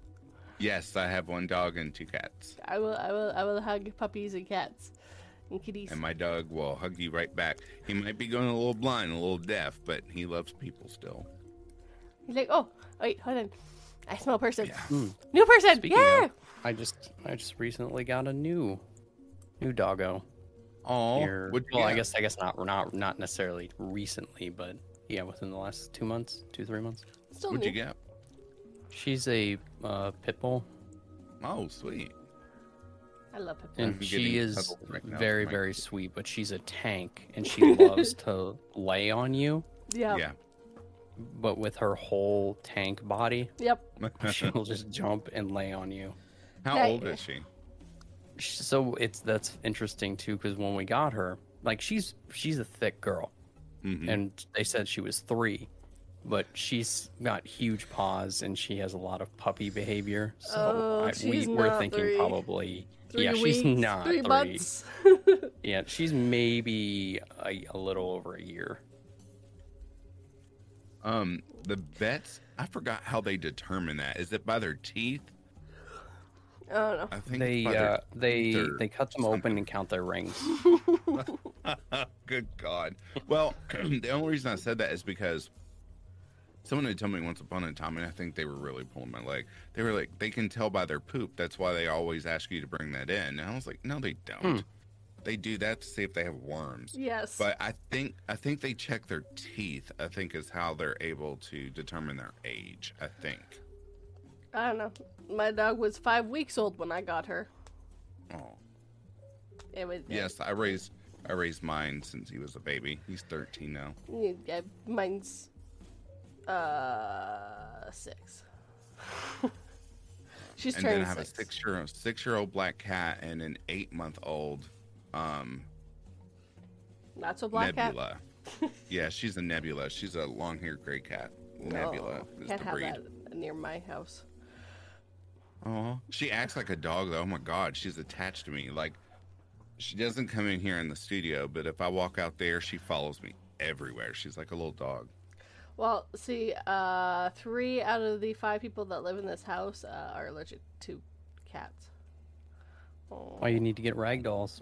Yes, I have one dog and two cats, I will, I will, I will hug puppies and cats and kitties. and my dog will hug you right back. He might be going a little blind, a little deaf, but he loves people still. He's like, oh, wait, hold on. I smell a person. Hmm. New person. Speaking yeah. of, I just I just recently got a new new doggo Oh, here. Well, I guess I guess not not not necessarily recently, but yeah, within the last two months, two three months. Still What'd new. you get? She's a uh, pit bull, Oh, sweet. I love puppies. and she is right now very with my- very sweet. But she's a tank, and she loves to lay on you. Yeah. Yeah. But with her whole tank body, Yep. she'll just jump and lay on you. How Yeah. old is she? So it's that's interesting too, because when we got her, like she's she's a thick girl, Mhm. and they said she was three, but she's got huge paws and she has a lot of puppy behavior. So Oh, I, we she's we're thinking three. probably Three yeah, weeks, she's not three three. months. Yeah, she's maybe a, a little over a year. Um, the vets. I forgot how they determine that. Is it by their teeth? I don't know. I think They it's by their uh, they teeth or they cut them something. open and count their rings. Good God. Well, the only reason I said that is because someone had told me once upon a time, and I think they were really pulling my leg. They were like, they can tell by their poop. That's why they always ask you to bring that in. And I was like, no, they don't. Hmm. They do that to see if they have worms. Yes. But I think I think they check their teeth. I think is how they're able to determine their age. I think. I don't know. My dog was five weeks old when I got her. Oh It was yes, I raised I raised mine since he was a baby. He's 13 now. Yeah, yeah, mine's uh six. She's and then I have a six. six year six year old black cat and an eight month old um Not so black cat. yeah, she's a nebula. She's a long haired gray cat. Nebula Oh, is can't the have breed. that near my house. Oh, she acts like a dog though. Oh my god, she's attached to me. Like she doesn't come in here in the studio, but if I walk out there, she follows me everywhere. She's like a little dog. Well, see, uh, three out of the five people that live in this house uh, are allergic to cats. Oh, Why you need to get rag dolls?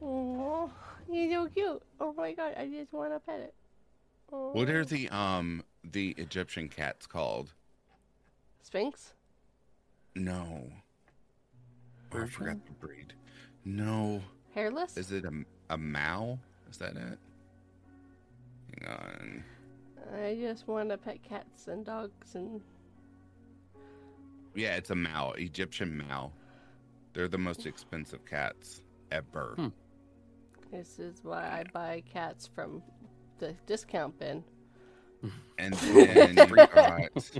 Aw, he's so cute. Oh my god, I just want to pet it. What are the um the Egyptian cats called? Sphinx? No. Oh, I forgot the breed. No. Hairless? Is it a, a Mau? Is that it? Hang on. I just want to pet cats and dogs and Yeah, it's a Mau, Egyptian Mau. They're the most expensive cats ever. Hmm. this is why I buy cats from the discount bin. And then got,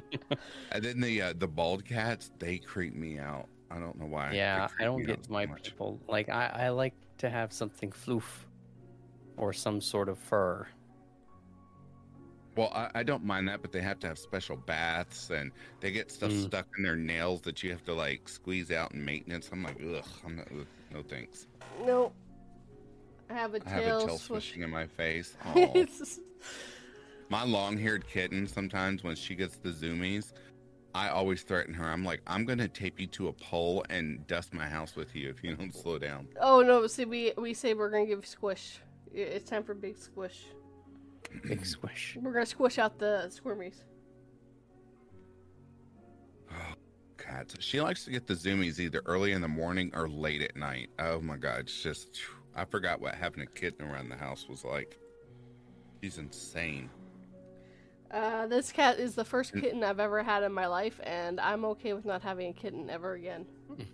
and then the uh, the bald cats, they creep me out. I don't know why. Yeah, I don't get out so my much. people like I, I like to have something floof or some sort of fur. Well, I, I don't mind that, but they have to have special baths, and they get stuff Mm. stuck in their nails that you have to like squeeze out in maintenance. I'm like, ugh, I'm not, ugh, no thanks. No. I have a I have a tail tail swish. swishing in my face. My long-haired kitten. Sometimes when she gets the zoomies, I always threaten her. I'm like, I'm gonna tape you to a pole and dust my house with you if you don't slow down. oh no, see we we say we're gonna give squish. It's time for big squish. Big squish. We're gonna squish out the squirmies. Oh, Cats. She likes to get the zoomies either early in the morning or late at night. Oh my god, it's just I forgot what having a kitten around the house was like. She's insane. Uh, this cat is the first kitten I've ever had in my life, and I'm okay with not having a kitten ever again.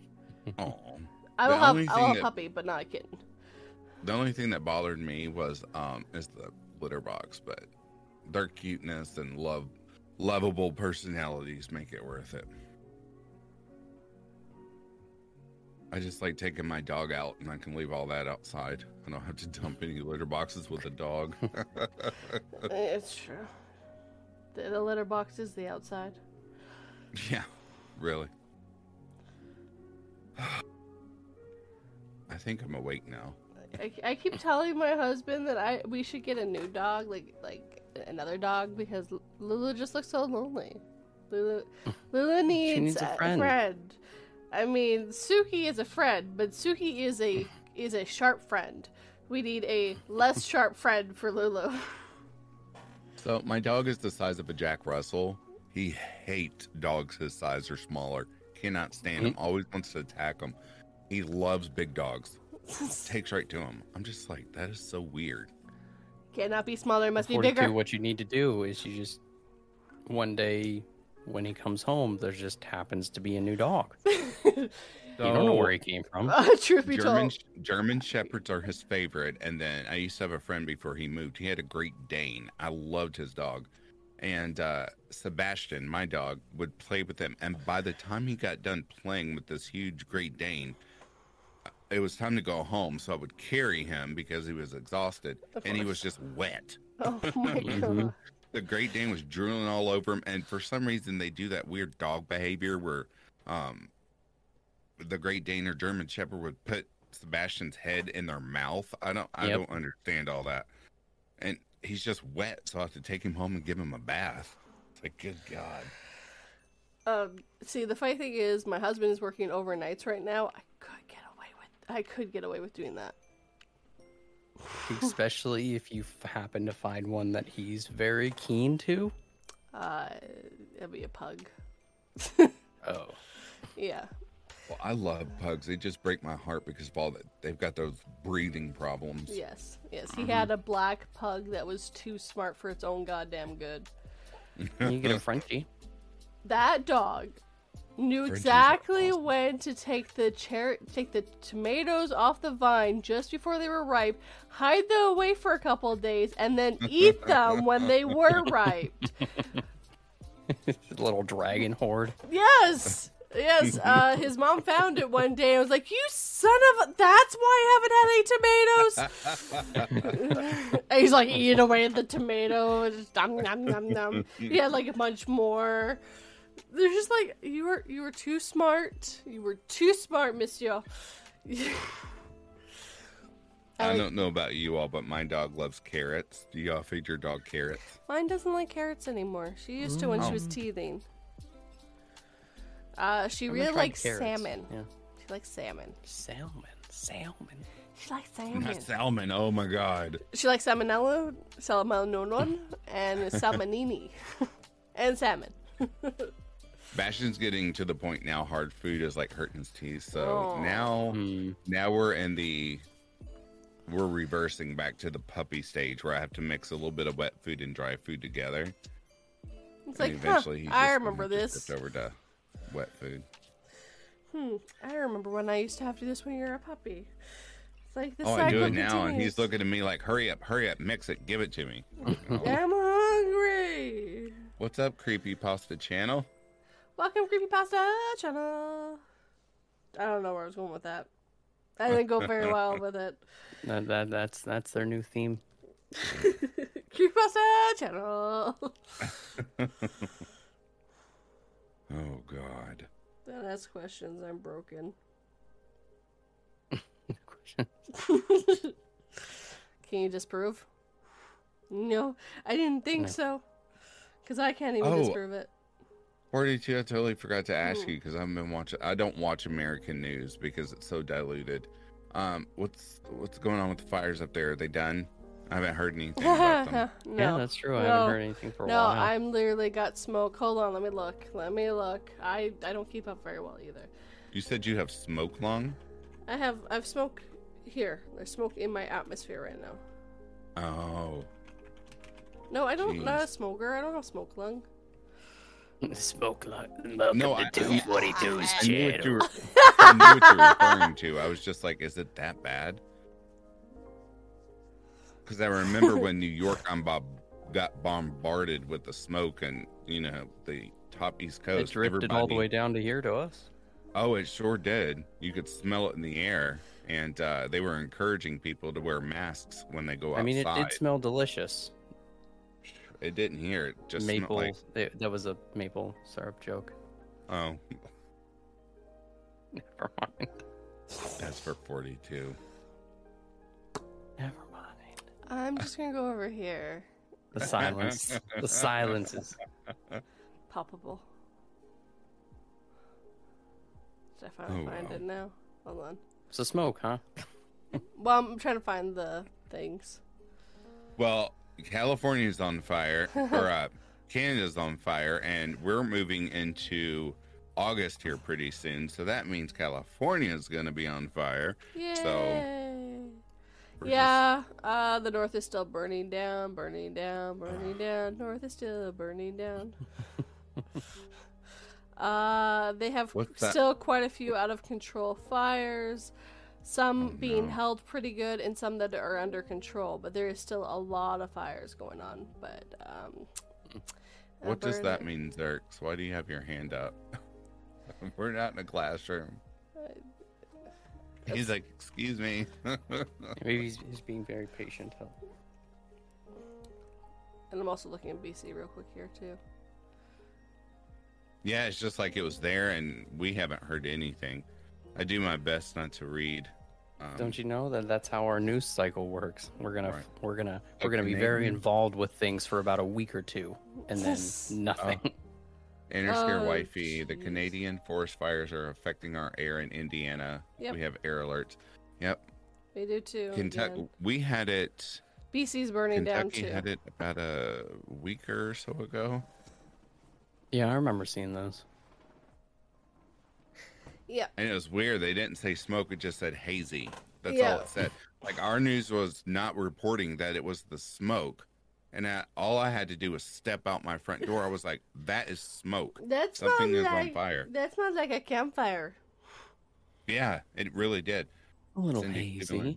Oh. I will have, I will thing have a puppy, but not a kitten. The only thing that bothered me was um is the litter box, but their cuteness and love lovable personalities make it worth it. I just like taking my dog out and I can leave all that outside. I don't have to dump any litter boxes with a dog. It's true. The, the litter box is the outside. yeah, really. I think I'm awake now. I, I keep telling my husband that I we should get a new dog, like like another dog, because Lulu just looks so lonely. Lulu, Lulu needs, needs a friend. I mean, Suki is a friend, but Suki is a is a sharp friend. We need a less sharp friend for Lulu. So my dog is the size of a Jack Russell. He hates dogs his size or smaller. Cannot stand them. Hmm? Always wants to attack them. He loves big dogs. Takes right to him. I'm just like that is so weird. Cannot be smaller, must be bigger. what you need to do is you just one day when he comes home, there just happens to be a new dog. you don't know where he came from. Uh, truth be German told, German shepherds are his favorite. And then I used to have a friend before he moved. He had a Great Dane. I loved his dog. And uh, Sebastian, my dog, would play with him. And by the time he got done playing with this huge Great Dane, it was time to go home. So I would carry him because he was exhausted, and he was just wet. oh my god. The Great Dane was drooling all over him, and for some reason they do that weird dog behavior where, um, the Great Dane or German Shepherd would put Sebastian's head in their mouth. I don't, I Yep. don't understand all that. And he's just wet, so I have to take him home and give him a bath. It's like, good God. Um, see, the funny thing is, my husband is working overnights right now. I could get away with, I could get away with doing that. Especially if you f- happen to find one that he's very keen to. Uh, it'll be a pug. Oh. Yeah. Well, I love pugs. They just break my heart because of all that. They've got those breathing problems. Yes. Yes. He had a black pug that was too smart for its own goddamn good. You get a Frenchie. That dog knew exactly when to take the cherry, take the tomatoes off the vine just before they were ripe, hide them away for a couple of days, and then eat them when they were ripe. little dragon hoard. Yes. Yes, uh, his mom found it one day and was like, "You son of a! That's why I haven't had any tomatoes." and he's like eating away at the tomatoes, nom nom nom nom. He had like a bunch more. They're just like you were. You were too smart. You were too smart, Monsieur. I I don't know about you all, but my dog loves carrots. Do y'all feed your dog carrots? Mine doesn't like carrots anymore. She used to when she was teething. Uh, she I've really likes carrots. salmon. Yeah. She likes salmon. Salmon. Salmon. She likes Not salmon. salmon. Oh my god. She likes salmonella, salmonella, and salmonini, and salmon. Bastion's getting to the point now. Hard food is like hurting his teeth. So Oh. now, Hmm. now we're in the we're reversing back to the puppy stage where I have to mix a little bit of wet food and dry food together. It's and like, huh, eventually, he's I remember gonna have to this. shift over to wet food. Hmm, I remember when I used to have to do this when you were a puppy. It's like the Oh, I do cycle it now, and he's looking at me like, "Hurry up, hurry up, mix it, give it to me." I'm hungry. What's up, creepy pasta channel? Welcome, Creepypasta channel. I don't know where I was going with that. I didn't go very well with it. That, that that's that's their new theme. Creepypasta channel. Oh God. Don't ask questions. I'm broken. Question. Can you disprove? No, I didn't think No. so. Because I can't even Oh. disprove it. 42, I totally forgot to ask Hmm. you because I've been watching. I don't watch American news because it's so diluted. Um, what's what's going on with the fires up there? Are they done? I haven't heard anything about them. no. Yeah, that's true. I No. haven't heard anything for a No, while. No, I'm literally got smoke. Hold on, let me look. Let me look. I I don't keep up very well either. You said you have smoke lung. I have I've smoke here. There's smoke in my atmosphere right now. Oh, No, I don't. Not a smoker. I don't have smoke lung. Smoke like welcome No, I- to 242's I knew what you channel. were. I knew what you were referring to. I was just like, is it that bad? Because I remember when New York got bob- got bombarded with the smoke and you know the top East It Coast. drifted all the way down to here to us. Oh, it sure did. You could smell it in the air, and uh, they were encouraging people to wear masks when they go outside. I mean, it did smell delicious. It didn't hear it. Just maple. like it- that was a maple syrup joke. oh, Never mind. that's for forty-two. Never mind. I'm just gonna go over here. The silence. the silence is. Palpable. Did I finally Oh, find wow. it now? Hold on. It's a smoke, huh? Well, I'm trying to find the things. Well, California's on fire, or uh, Canada's on fire, and we're moving into August here pretty soon. So that means California's going to be on fire. Yay! Just- yeah, uh, the north is still burning down, burning down, burning down. North is still burning down. uh, they have still quite a few out of control fires. Some Oh, being no. held pretty good, and some that are under control. But there is still a lot of fires going on. But um, What does that mean, Zerx? Why do you have your hand up? we're not in a classroom. He's like, excuse me. Maybe he's, he's being very patient. Huh? And I'm also looking at BC real quick here too. yeah, it's just like it was there, and we haven't heard anything. I do my best not to read. Um, Don't you know that that's how our news cycle works? We're gonna Right. we're gonna we're Okay, gonna be very involved with things for about a week or two, and then nothing. Interscare Oh, Wifey, the. Canadian forest fires are affecting our air in Indiana. Yep. We have air alerts. Yep. We do too. Kentucky, again. we had it. BC's burning down Kentucky too. had it about a week or so ago. yeah, I remember seeing those. Yeah. And it was weird. They didn't say smoke, it just said hazy. That's Yeah. all it said. Like our news was not reporting that it was the smoke. And I, all I had to do was step out my front door. I was like, that is smoke. That Something smells is on like fire. that smells like a campfire. Yeah, it really did. A little Cindy, hazy. similar.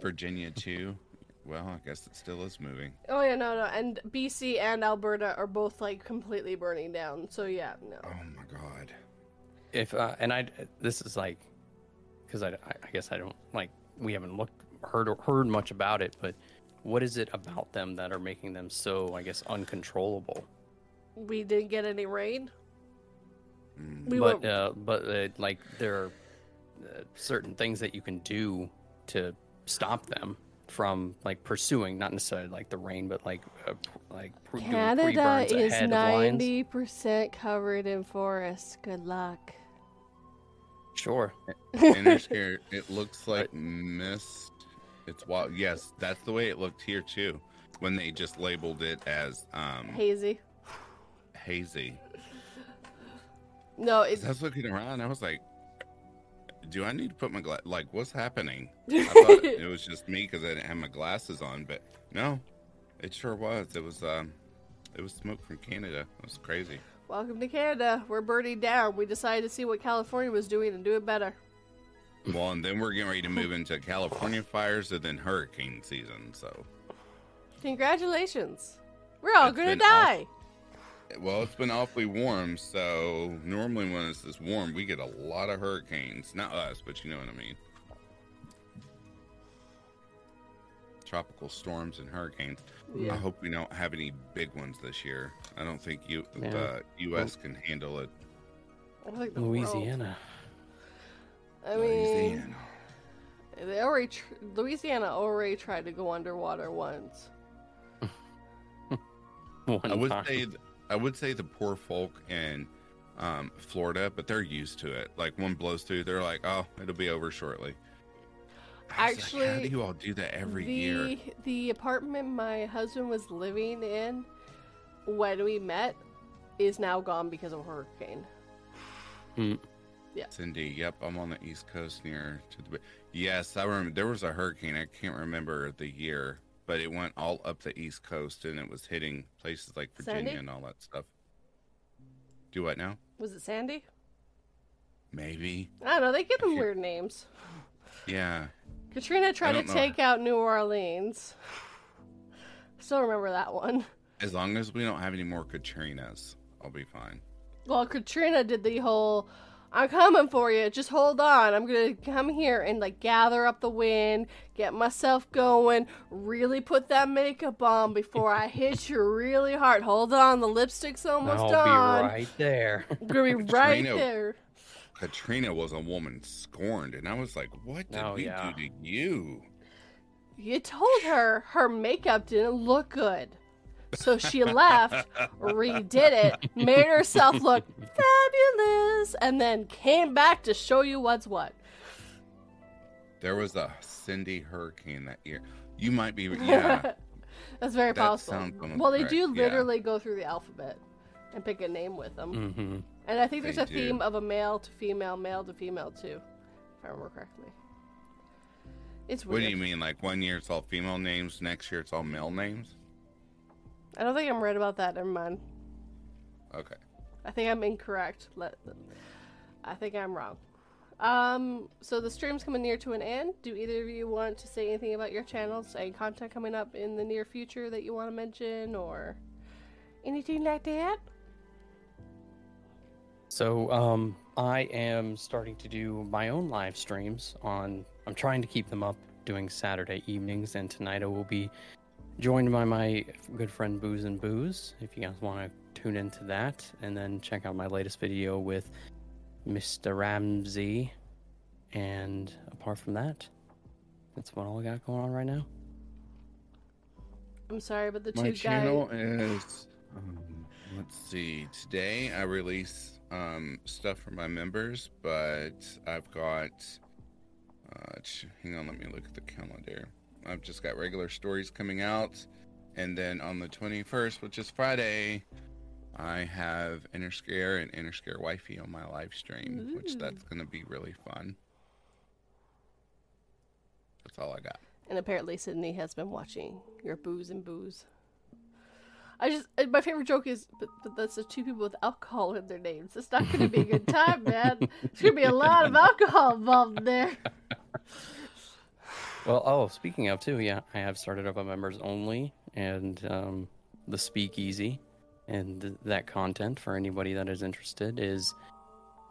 Virginia, too. Well, I guess it still is moving. Oh yeah, no, no, and BC and Alberta are both like completely burning down. So yeah, no. Oh my God. If uh, and I this is like because I, I I guess I don't like we haven't looked heard or heard much about it, but what is it about them that are making them so I guess uncontrollable? We didn't get any rain. Mm. We but were uh, but uh, like there are uh, certain things that you can do to stop them from like pursuing, not necessarily like the rain, but like uh, like pre- doing Canada is ahead of lines. ninety percent covered in forest. Good luck. Sure. Interscare, it looks like mist. It's wild. Yes, that's the way it looked here too, when they just labeled it as um, Hazy. hazy. No, it's I was looking around. I was like, "Do I need to put my gla- like what's happening?" I thought it was just me because I didn't have my glasses on, but no, it sure was. It was um, it was smoke from Canada. It was crazy. Welcome to Canada. We're burning down. We decided to see what California was doing and do it better. Well, and then we're getting ready to move into California fires and then hurricane season. So, Congratulations. We're all It's gonna been die. well, it's been awfully warm. So normally when it's this warm, we get a lot of hurricanes. Not us, but you know what I mean. Tropical storms and hurricanes. Yeah. I hope we don't have any big ones this year. I don't think you Yeah. the U.S. can handle it. I think the world- Louisiana. I mean, Louisiana. they already tr- Louisiana already tried to go underwater once. One I would time. say th- I would say the poor folk in um, Florida, but they're used to it. Like one blows through, they're like, "Oh, it'll be over shortly." I was like, how Actually, do you all do that every the year? the apartment my husband was living in when we met is now gone because of a hurricane. Mm. Cindy, yep, I'm on the East Coast near to the. Yes, I remember there was a hurricane. I can't remember the year, but it went all up the East Coast and it was hitting places like Virginia Sandy? and all that stuff. Do what now? Was it Sandy? Maybe. I don't know. They give them can't- weird names. Yeah. Katrina tried to don't know. take out New Orleans. Still remember that one. As long as we don't have any more Katrinas, I'll be fine. Well, Katrina did the whole I'm coming for you. Just hold on. I'm going to come here and like gather up the wind, get myself going, really put that makeup on before I hit you really hard. Hold on, the lipstick's almost I'll on. be right there. I'm going to be right Katrina- there. Katrina was a woman scorned, and I was like, "What did Oh, we yeah. do to you?" You told her her makeup didn't look good. So she left, redid it, made herself look fabulous, and then came back to show you what's what. There was a Cindy hurricane that year. You might be, yeah. That's very That possible. Well, they correct, do yeah. literally go through the alphabet and pick a name with them. hmm And I think there's They a do. theme of a male to female, male to female too, if I remember correctly. It's weird. what do you mean? Like one year it's all female names, next year it's all male names? I don't think I'm right about that. Never mind. Okay. I think I'm incorrect. Let, I think I'm wrong. Um, so the stream's coming near to an end. Do either of you want to say anything about your channels? Any content coming up in the near future that you want to mention, or anything like that? So, um, I am starting to do my own live streams on. I'm trying to keep them up, doing Saturday evenings, and tonight I will be joined by my good friend Booze and Booze. If you guys want to tune into that, and then check out my latest video with Mr. Ramsey. And apart from that, that's what all I got going on right now. I'm sorry, but the two guys. My channel is, um, let's see, today I release um, stuff for my members, but I've got, uh, hang on, let me look at the calendar. I've just got regular stories coming out. And then on the 21st, which is Friday, I have Inner Scare and Inner Scare Wifey on my live stream, which that's going to be really fun. That's all I got. And apparently Sydney has been watching your booze and booze. I just uh, my favorite joke is, but, but that's the two people with alcohol in their names. It's not going to be a good time, man. There's going to be a lot of alcohol involved in there. Well, oh, speaking of too, yeah, I have started up a members only and um, the speakeasy, and th- that content for anybody that is interested is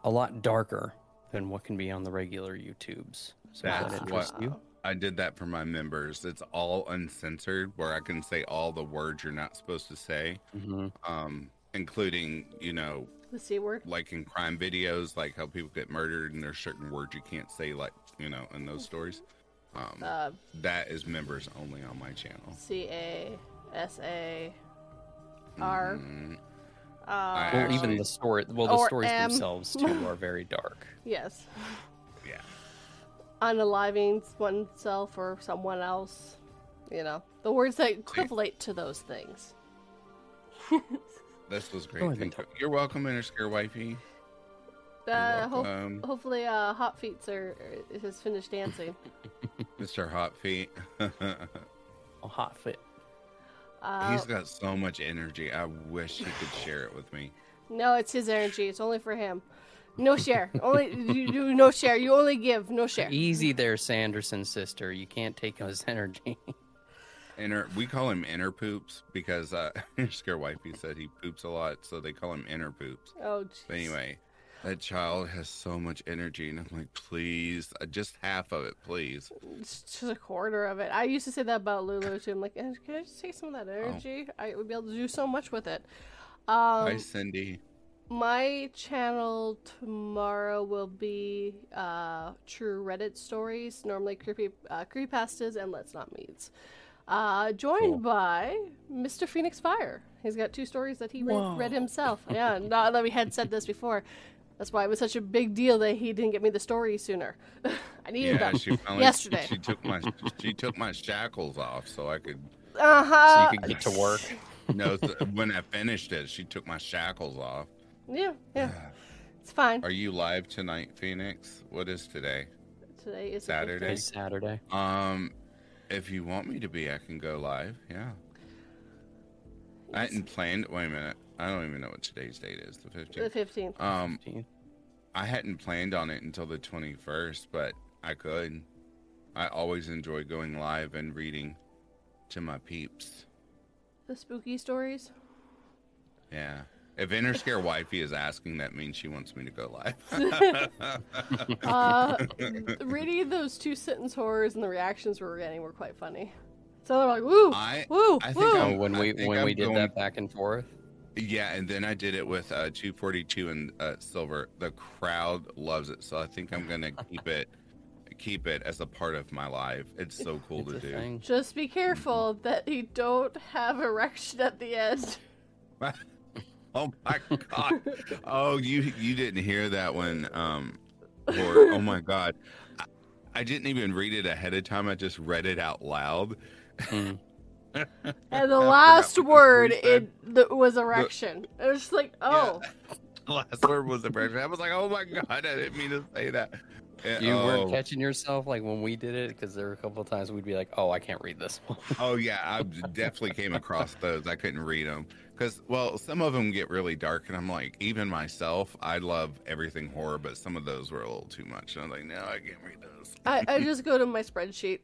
a lot darker than what can be on the regular YouTubes. So That's that what- you. I did that for my members. It's all uncensored, where I can say all the words you're not supposed to say, hmm um, including, you know, The C word. like in crime videos, like how people get murdered and there's certain words you can't say, like, you know, in those stories. Um, Uh, that is members only on my channel. C A S A R. Mhm. Uh, Well, even the story. Well, the stories M. themselves too are very dark. yes. Yeah. Unaliving oneself or someone else. You know, the words that equivalent to those things. This was great. ahead, Thank you. You're welcome, Interscare Wifey. Uh, hope, welcome. hopefully, uh, Hot Feets are has finished dancing. Mr. Hot Feet. A hot Feet. Uh, He's got so much energy. I wish he could share it with me. no, it's his energy. It's only for him. No share. only you do no share. You only give. No share. Easy there, Sanderson sister. You can't take his energy. Inner, we call him inner poops because uh, Interscare Wifey said he poops a lot, so they call him inner poops. Oh, jeez. But anyway, that child has so much energy, and I'm like, please, uh, just half of it, please. Just a quarter of it. I used to say that about Lulu too. I'm like, "Eh, can I just take some of that Oh. energy? I would be able to do so much with it. Hi, Um, Cindy. my channel tomorrow will be uh, true Reddit stories, normally creepy uh, creepypastas and Let's Not Meets. Uh, joined Cool. by Mr. Phoenix Fire. He's got two stories that he read, Whoa. read himself. Yeah, not that we had said this before. That's why it was such a big deal that he didn't get me the story sooner. I needed Yeah, them she finally, yesterday. She took my she took my shackles off so I could. uh-huh. so huh. you could get to work. No, when I finished it, she took my shackles off. Yeah, yeah. It's fine. Are you live tonight, Phoenix? What is today? Today is Saturday? 15th. Saturday. Um, if you want me to be, I can go live. Yeah. I hadn't planned. Wait a minute. I don't even know what today's date is. The fifteenth. The fifteenth. fifteenth. Um, 15. I hadn't planned on it until the twenty-first, but I could. I always enjoy going live and reading to my peeps. The spooky stories. Yeah. If Interscare Wifey is asking, that means she wants me to go live. Uh, reading those two sentence horrors and the reactions we were getting were quite funny. So they're like, "Woo, I- woo, I think woo!" Oh, I'm- when I we think when I'm we did going- that back and forth. Yeah, and then I did it with uh, 242 and uh, silver. The crowd loves it, so I think I'm gonna keep it, keep it as a part of my life. It's so cool It's to do. thing. Just be careful that you don't have erection at the end. oh my god! Oh, you you didn't hear that one? Um, or oh my god, I, I didn't even read it ahead of time. I just read it out loud. Mm. And the I last forgot what the word it the, was erection. It was just like, oh, The last word was erection. I was like, oh my god, I didn't mean to say that. Yeah, You oh. weren't catching yourself like when we did it because there were a couple of times we'd be like, "Oh, I can't read this one." Oh yeah, I definitely came across those. I couldn't read them because, well, some of them get really dark, and I'm like, even myself, I love everything horror, but some of those were a little too much. And I'm like, no, I can't read those. I, I just go to my spreadsheet.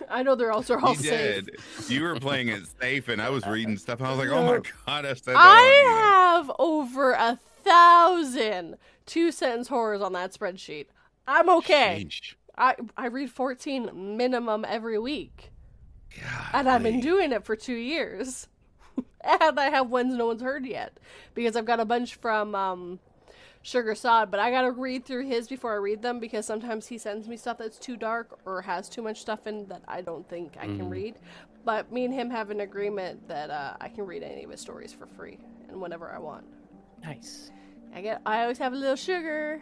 I know they're also all you safe. did. You were playing it safe, and I was reading stuff. And I was like, oh my god, I said. I have over a thousand two sentence horrors on that spreadsheet. I'm okay. Sheesh. I I read 14 minimum every week, God, and I've been doing it for two years. and I have ones no one's heard yet because I've got a bunch from um, Sugar Sod, but I gotta read through his before I read them because sometimes he sends me stuff that's too dark or has too much stuff in that I don't think I can read. But me and him have an agreement that uh, I can read any of his stories for free and whenever I want. Nice. I get I always have a little sugar.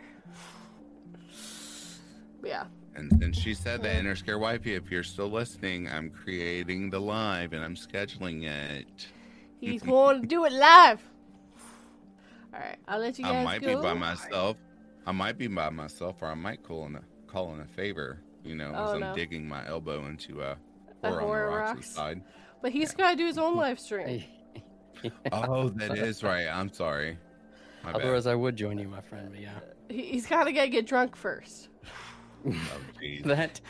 Yeah. And then she said that Interscare Wifey, if you're still listening, I'm creating the live and I'm scheduling it. He's going to do it live. All right, I'll let you guys I might go. be by myself. I might be by myself, or I might call in a call in a favor. You know, as Oh, I'm no. digging my elbow into a A horror on the horror rocks, rocks. side. But he's got to do his own live stream. Oh, that is right. I'm sorry. My bad. Otherwise, I would join you, my friend. But yeah, He- He's got to get drunk first. Oh, that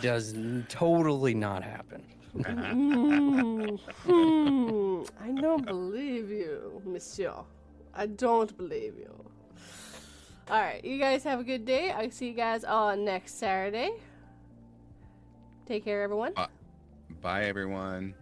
does totally not happen. Mm, hmm, I don't believe you, monsieur. I don't believe you. Alright, you guys have a good day. I'll see you guys on next Saturday. Take care, everyone. Uh, bye, everyone.